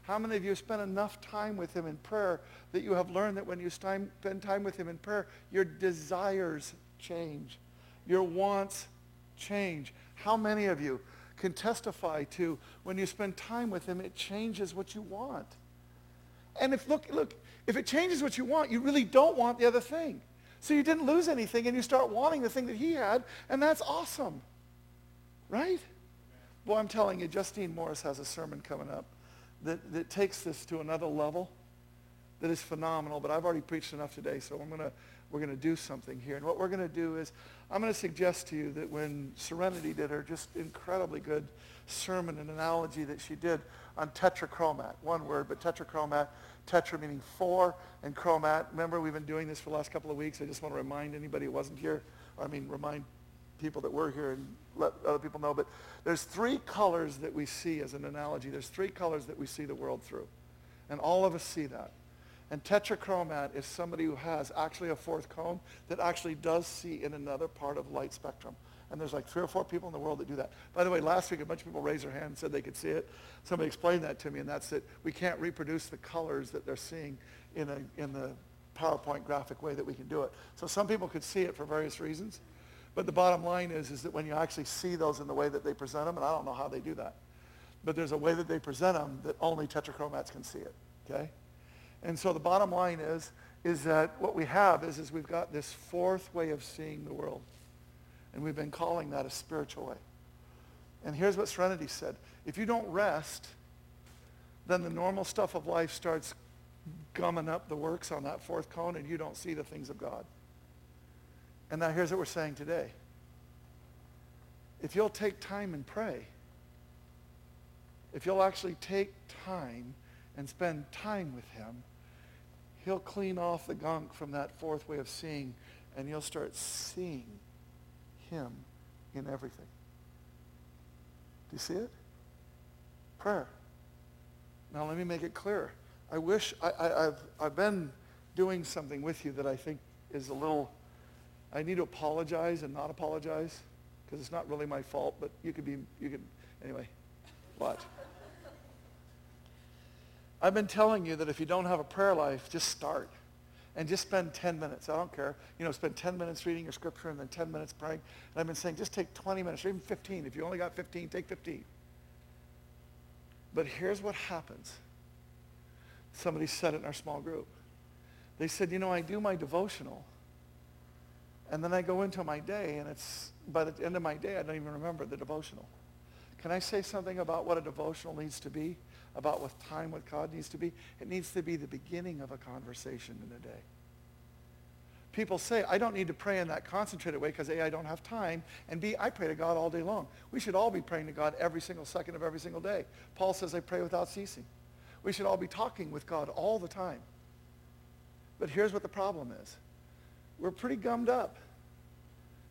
How many of you have spent enough time with him in prayer that you have learned that when you spend time with him in prayer, your desires change. Your wants change. How many of you can testify to when you spend time with him, it changes what you want. And if, look, look, if it changes what you want, you really don't want the other thing. So you didn't lose anything and you start wanting the thing that he had, and that's awesome. Right? well I'm telling you, Justine Morris has a sermon coming up that, that takes this to another level that is phenomenal, but I've already preached enough today, so I'm going to we're going to do something here. And what we're going to do is I'm going to suggest to you that when Serenity did her just incredibly good sermon and analogy that she did on tetrachromat, one word, but tetrachromat, tetra meaning four, and chromat. Remember, we've been doing this for the last couple of weeks. I just want to remind anybody who wasn't here, I mean, remind people that were here and let other people know. But there's three colors that we see as an analogy. There's three colors that we see the world through. And all of us see that. And tetrachromat is somebody who has actually a fourth cone that actually does see in another part of light spectrum. And there's like three or four people in the world that do that. By the way, last week a bunch of people raised their hand and said they could see it. Somebody explained that to me, and that's that we can't reproduce the colors that they're seeing in, a, in the PowerPoint graphic way that we can do it. So some people could see it for various reasons. But the bottom line is, is that when you actually see those in the way that they present them, and I don't know how they do that, but there's a way that they present them that only tetrachromats can see it, okay? And so the bottom line is, is that what we have is, is we've got this fourth way of seeing the world. And we've been calling that a spiritual way. And here's what Serenity said. If you don't rest, then the normal stuff of life starts gumming up the works on that fourth cone and you don't see the things of God. And now here's what we're saying today. If you'll take time and pray, if you'll actually take time and spend time with him, He'll clean off the gunk from that fourth way of seeing, and you'll start seeing him in everything. Do you see it? Prayer. Now let me make it clear. I wish, I, I, I've, I've been doing something with you that I think is a little, I need to apologize and not apologize because it's not really my fault, but you could be, you could, anyway, what? I've been telling you that if you don't have a prayer life, just start and just spend 10 minutes. I don't care. You know, spend 10 minutes reading your scripture and then 10 minutes praying. And I've been saying just take 20 minutes or even 15. If you only got 15, take 15. But here's what happens. Somebody said it in our small group. They said, you know, I do my devotional. And then I go into my day, and it's by the end of my day, I don't even remember the devotional. Can I say something about what a devotional needs to be? About what time with God needs to be? It needs to be the beginning of a conversation in a day. People say, I don't need to pray in that concentrated way because A, I don't have time, and B, I pray to God all day long. We should all be praying to God every single second of every single day. Paul says, I pray without ceasing. We should all be talking with God all the time. But here's what the problem is. We're pretty gummed up.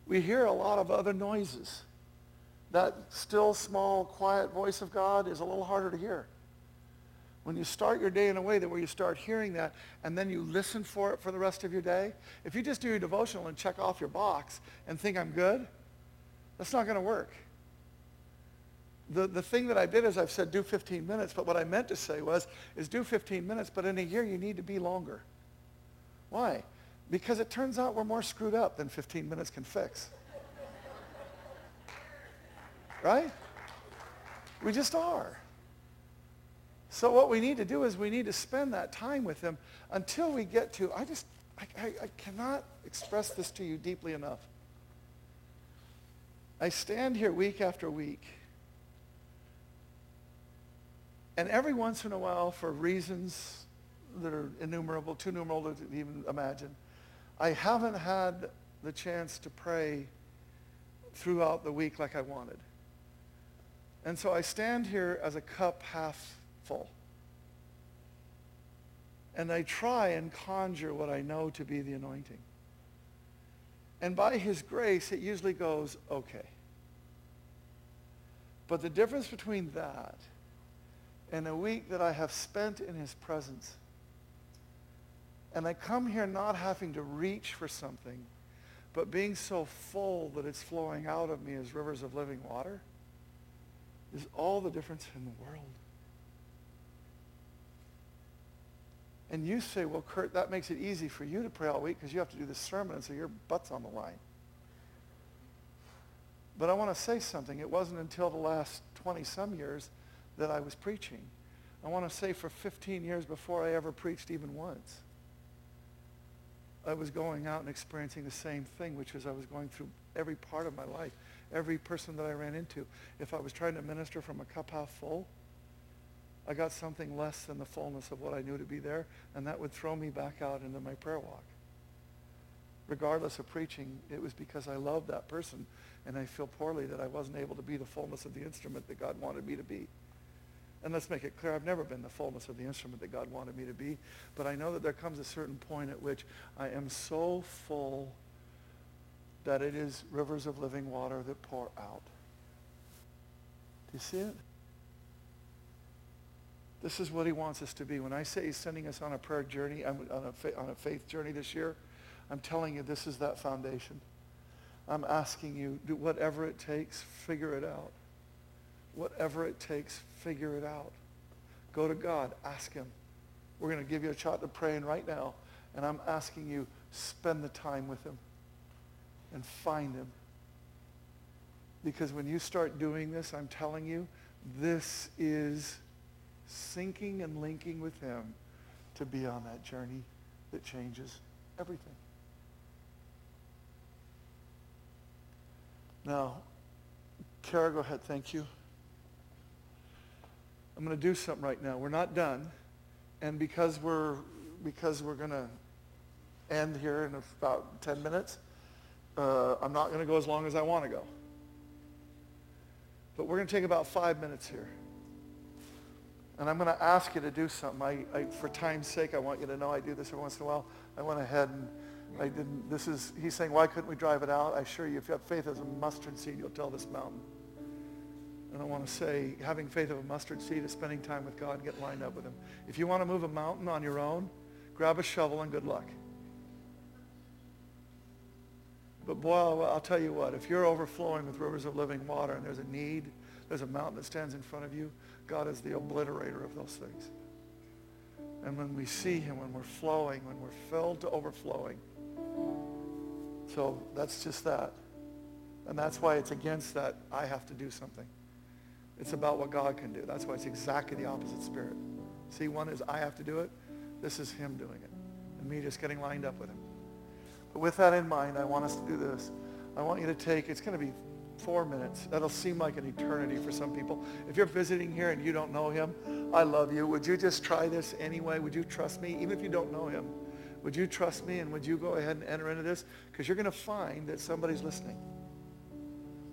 We hear a lot of other noises. That still, small, quiet voice of God is a little harder to hear. When you start your day in a way that where you start hearing that and then you listen for it for the rest of your day, if you just do your devotional and check off your box and think I'm good, that's not going to work. The, the thing that I did is I've said do 15 minutes, but what I meant to say was is do 15 minutes, but in a year you need to be longer. Why? Because it turns out we're more screwed up than 15 minutes can fix. (laughs) right? We just are. So what we need to do is we need to spend that time with him until we get to, I just, I, I, I cannot express this to you deeply enough. I stand here week after week. And every once in a while, for reasons that are innumerable, too numerable to even imagine, I haven't had the chance to pray throughout the week like I wanted. And so I stand here as a cup half And I try and conjure what I know to be the anointing. And by his grace, it usually goes okay. But the difference between that and a week that I have spent in his presence, and I come here not having to reach for something, but being so full that it's flowing out of me as rivers of living water, is all the difference in the world. And you say, well, Kurt, that makes it easy for you to pray all week because you have to do the sermon, and so your butt's on the line. But I want to say something. It wasn't until the last 20-some years that I was preaching. I want to say for 15 years before I ever preached even once, I was going out and experiencing the same thing, which is I was going through every part of my life, every person that I ran into. If I was trying to minister from a cup half full, I got something less than the fullness of what I knew to be there, and that would throw me back out into my prayer walk. Regardless of preaching, it was because I loved that person, and I feel poorly that I wasn't able to be the fullness of the instrument that God wanted me to be. And let's make it clear, I've never been the fullness of the instrument that God wanted me to be, but I know that there comes a certain point at which I am so full that it is rivers of living water that pour out. Do you see it? This is what he wants us to be. When I say he's sending us on a prayer journey, on a, fa- on a faith journey this year, I'm telling you this is that foundation. I'm asking you, do whatever it takes, figure it out. Whatever it takes, figure it out. Go to God. Ask him. We're going to give you a shot to pray, praying right now. And I'm asking you, spend the time with him and find him. Because when you start doing this, I'm telling you, this is syncing and linking with him to be on that journey that changes everything. Now, Kara, go ahead. Thank you. I'm going to do something right now. We're not done. And because we're, because we're going to end here in about 10 minutes, uh, I'm not going to go as long as I want to go. But we're going to take about five minutes here. And I'm going to ask you to do something. I, I, for time's sake, I want you to know I do this every once in a while. I went ahead and I didn't, this is, he's saying, why couldn't we drive it out? I assure you, if you have faith as a mustard seed, you'll tell this mountain. And I want to say, having faith of a mustard seed is spending time with God and get lined up with him. If you want to move a mountain on your own, grab a shovel and good luck. But boy, I'll, I'll tell you what, if you're overflowing with rivers of living water and there's a need, there's a mountain that stands in front of you, God is the obliterator of those things. And when we see him, when we're flowing, when we're filled to overflowing. So that's just that. And that's why it's against that I have to do something. It's about what God can do. That's why it's exactly the opposite spirit. See, one is I have to do it. This is him doing it. And me just getting lined up with him. But with that in mind, I want us to do this. I want you to take, it's going to be four minutes. That'll seem like an eternity for some people. If you're visiting here and you don't know him, I love you. Would you just try this anyway? Would you trust me? Even if you don't know him, would you trust me and would you go ahead and enter into this? Because you're going to find that somebody's listening.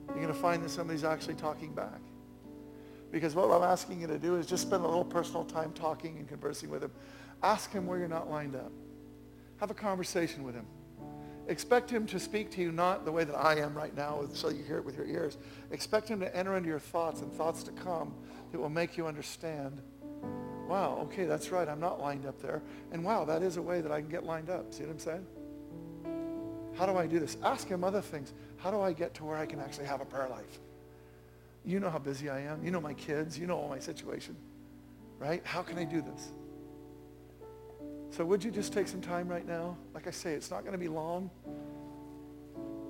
You're going to find that somebody's actually talking back. Because what I'm asking you to do is just spend a little personal time talking and conversing with him. Ask him where you're not lined up. Have a conversation with him. Expect him to speak to you not the way that I am right now, so you hear it with your ears. Expect him to enter into your thoughts and thoughts to come that will make you understand, wow, okay, that's right, I'm not lined up there. And wow, that is a way that I can get lined up. See what I'm saying? How do I do this? Ask him other things. How do I get to where I can actually have a prayer life? You know how busy I am. You know my kids. You know all my situation. Right? How can I do this? So would you just take some time right now? Like I say, it's not going to be long.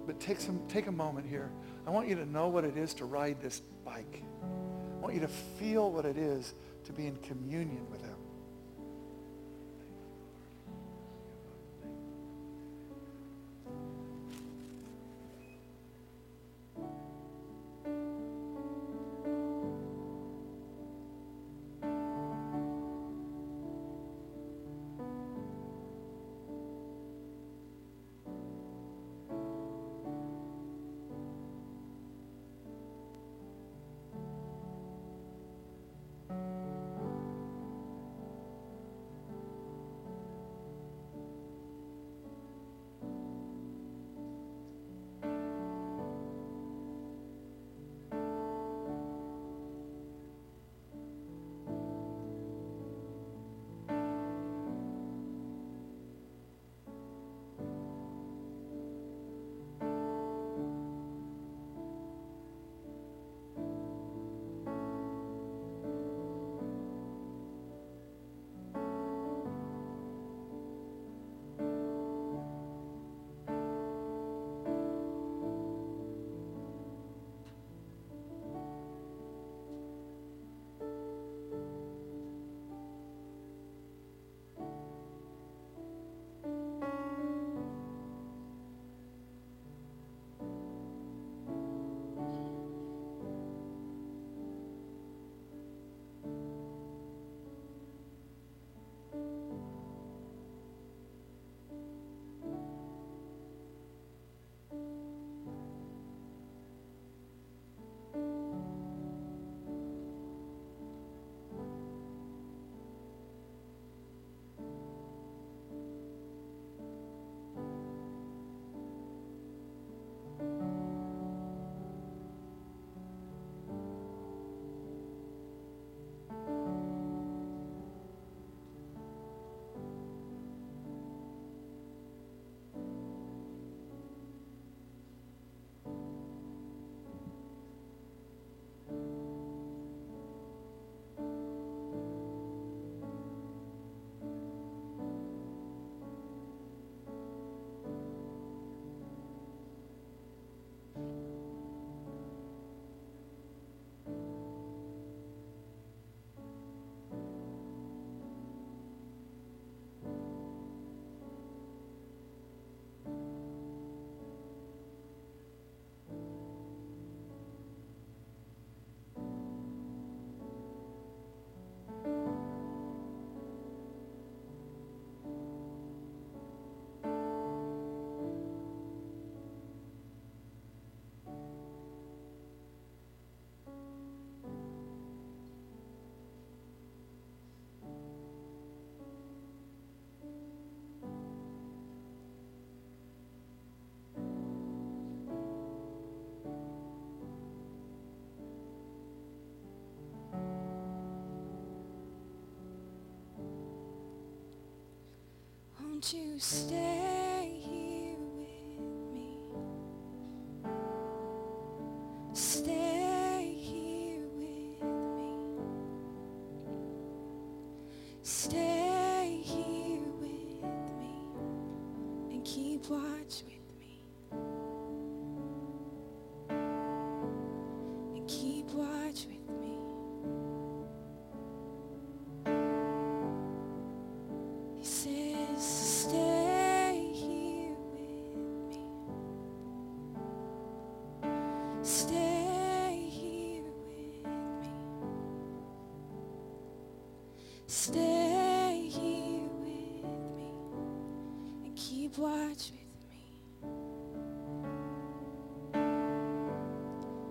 But take, some, take a moment here. I want you to know what it is to ride this bike. I want you to feel what it is to be in communion with him. You stay watch with me.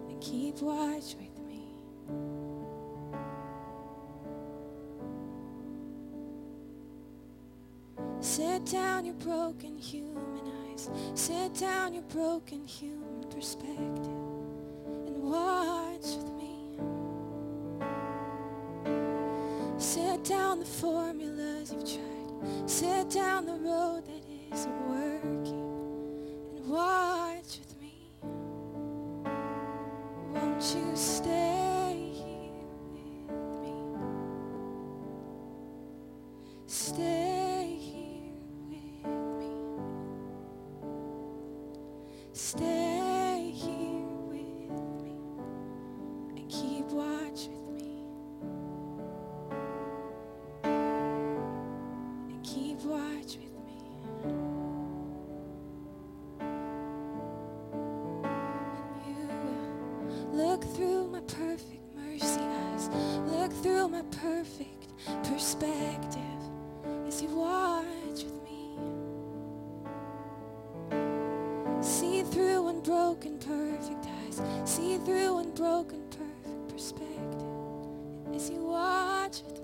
And keep watch with me. Set down your broken human eyes. Set down your broken human perspective and watch with me. Set down the formulas you've tried. Set down the road that isn't working unbroken perfect eyes. See through unbroken perfect perspective as you watch with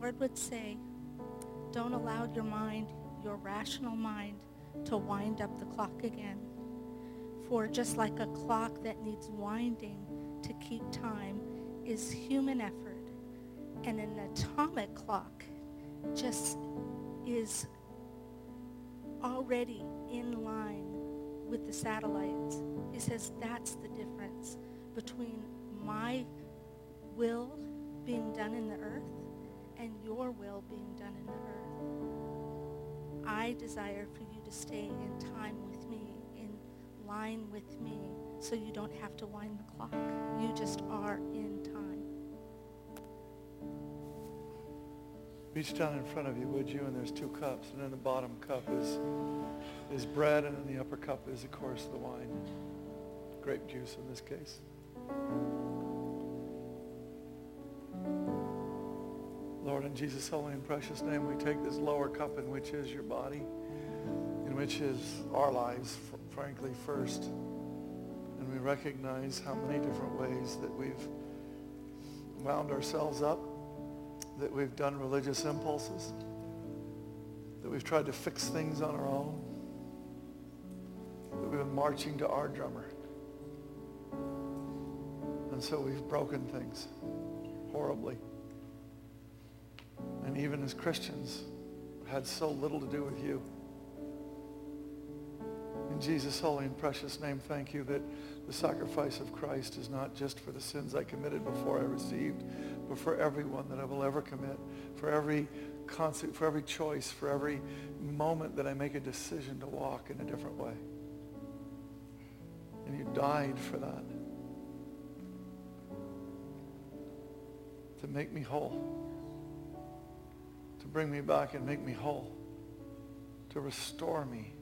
Lord would say, don't allow your mind, your rational mind, to wind up the clock again. For just like a clock that needs winding to keep time is human effort, and an atomic clock just is already in line with the satellites. He says that's the difference between my will being done in the earth your will being done in the earth. I desire for you to stay in time with me, in line with me, so you don't have to wind the clock. You just are in time. Reach down in front of you, would you? And there's two cups. And in the bottom cup is, is bread, and in the upper cup is, of course, the wine. Grape juice in this case. In Jesus' holy and precious name, we take this lower cup in which is your body, in which is our lives, frankly, first. And we recognize how many different ways that we've wound ourselves up, that we've done religious impulses, that we've tried to fix things on our own, that we've been marching to our drummer. And so we've broken things horribly. And even as Christians, had so little to do with you. In Jesus' holy and precious name, thank you that the sacrifice of Christ is not just for the sins I committed before I received, but for everyone that I will ever commit, for every concert, for every choice, for every moment that I make a decision to walk in a different way. And you died for that. To make me whole. Bring me back and make me whole. To restore me.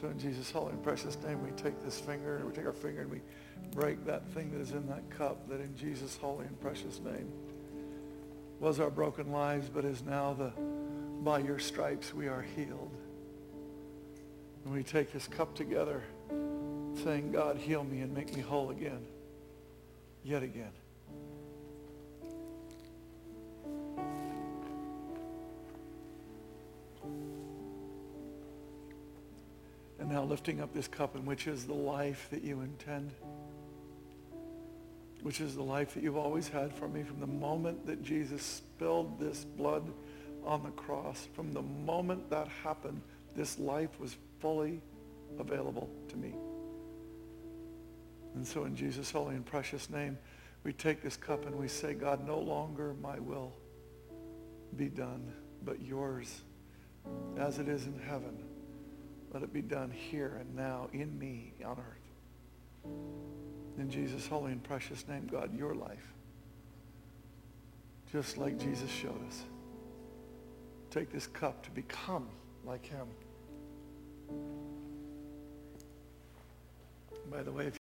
So in Jesus' holy and precious name, we take this finger, and we take our finger and we break that thing that is in that cup that in Jesus' holy and precious name was our broken lives, but is now the, by your stripes we are healed. And we take this cup together saying, God, heal me and make me whole again, yet again. Now lifting up this cup in which is the life that you intend, which is the life that you've always had for me from the moment that Jesus spilled this blood on the cross. From the moment that happened, this life was fully available to me. And so in Jesus' holy and precious name, we take this cup and we say, God, no longer my will be done, but yours, as it is in heaven. Let it be done here and now in me on earth. In Jesus' holy and precious name, God, your life, just like Jesus showed us. Take this cup to become like him. By the way, if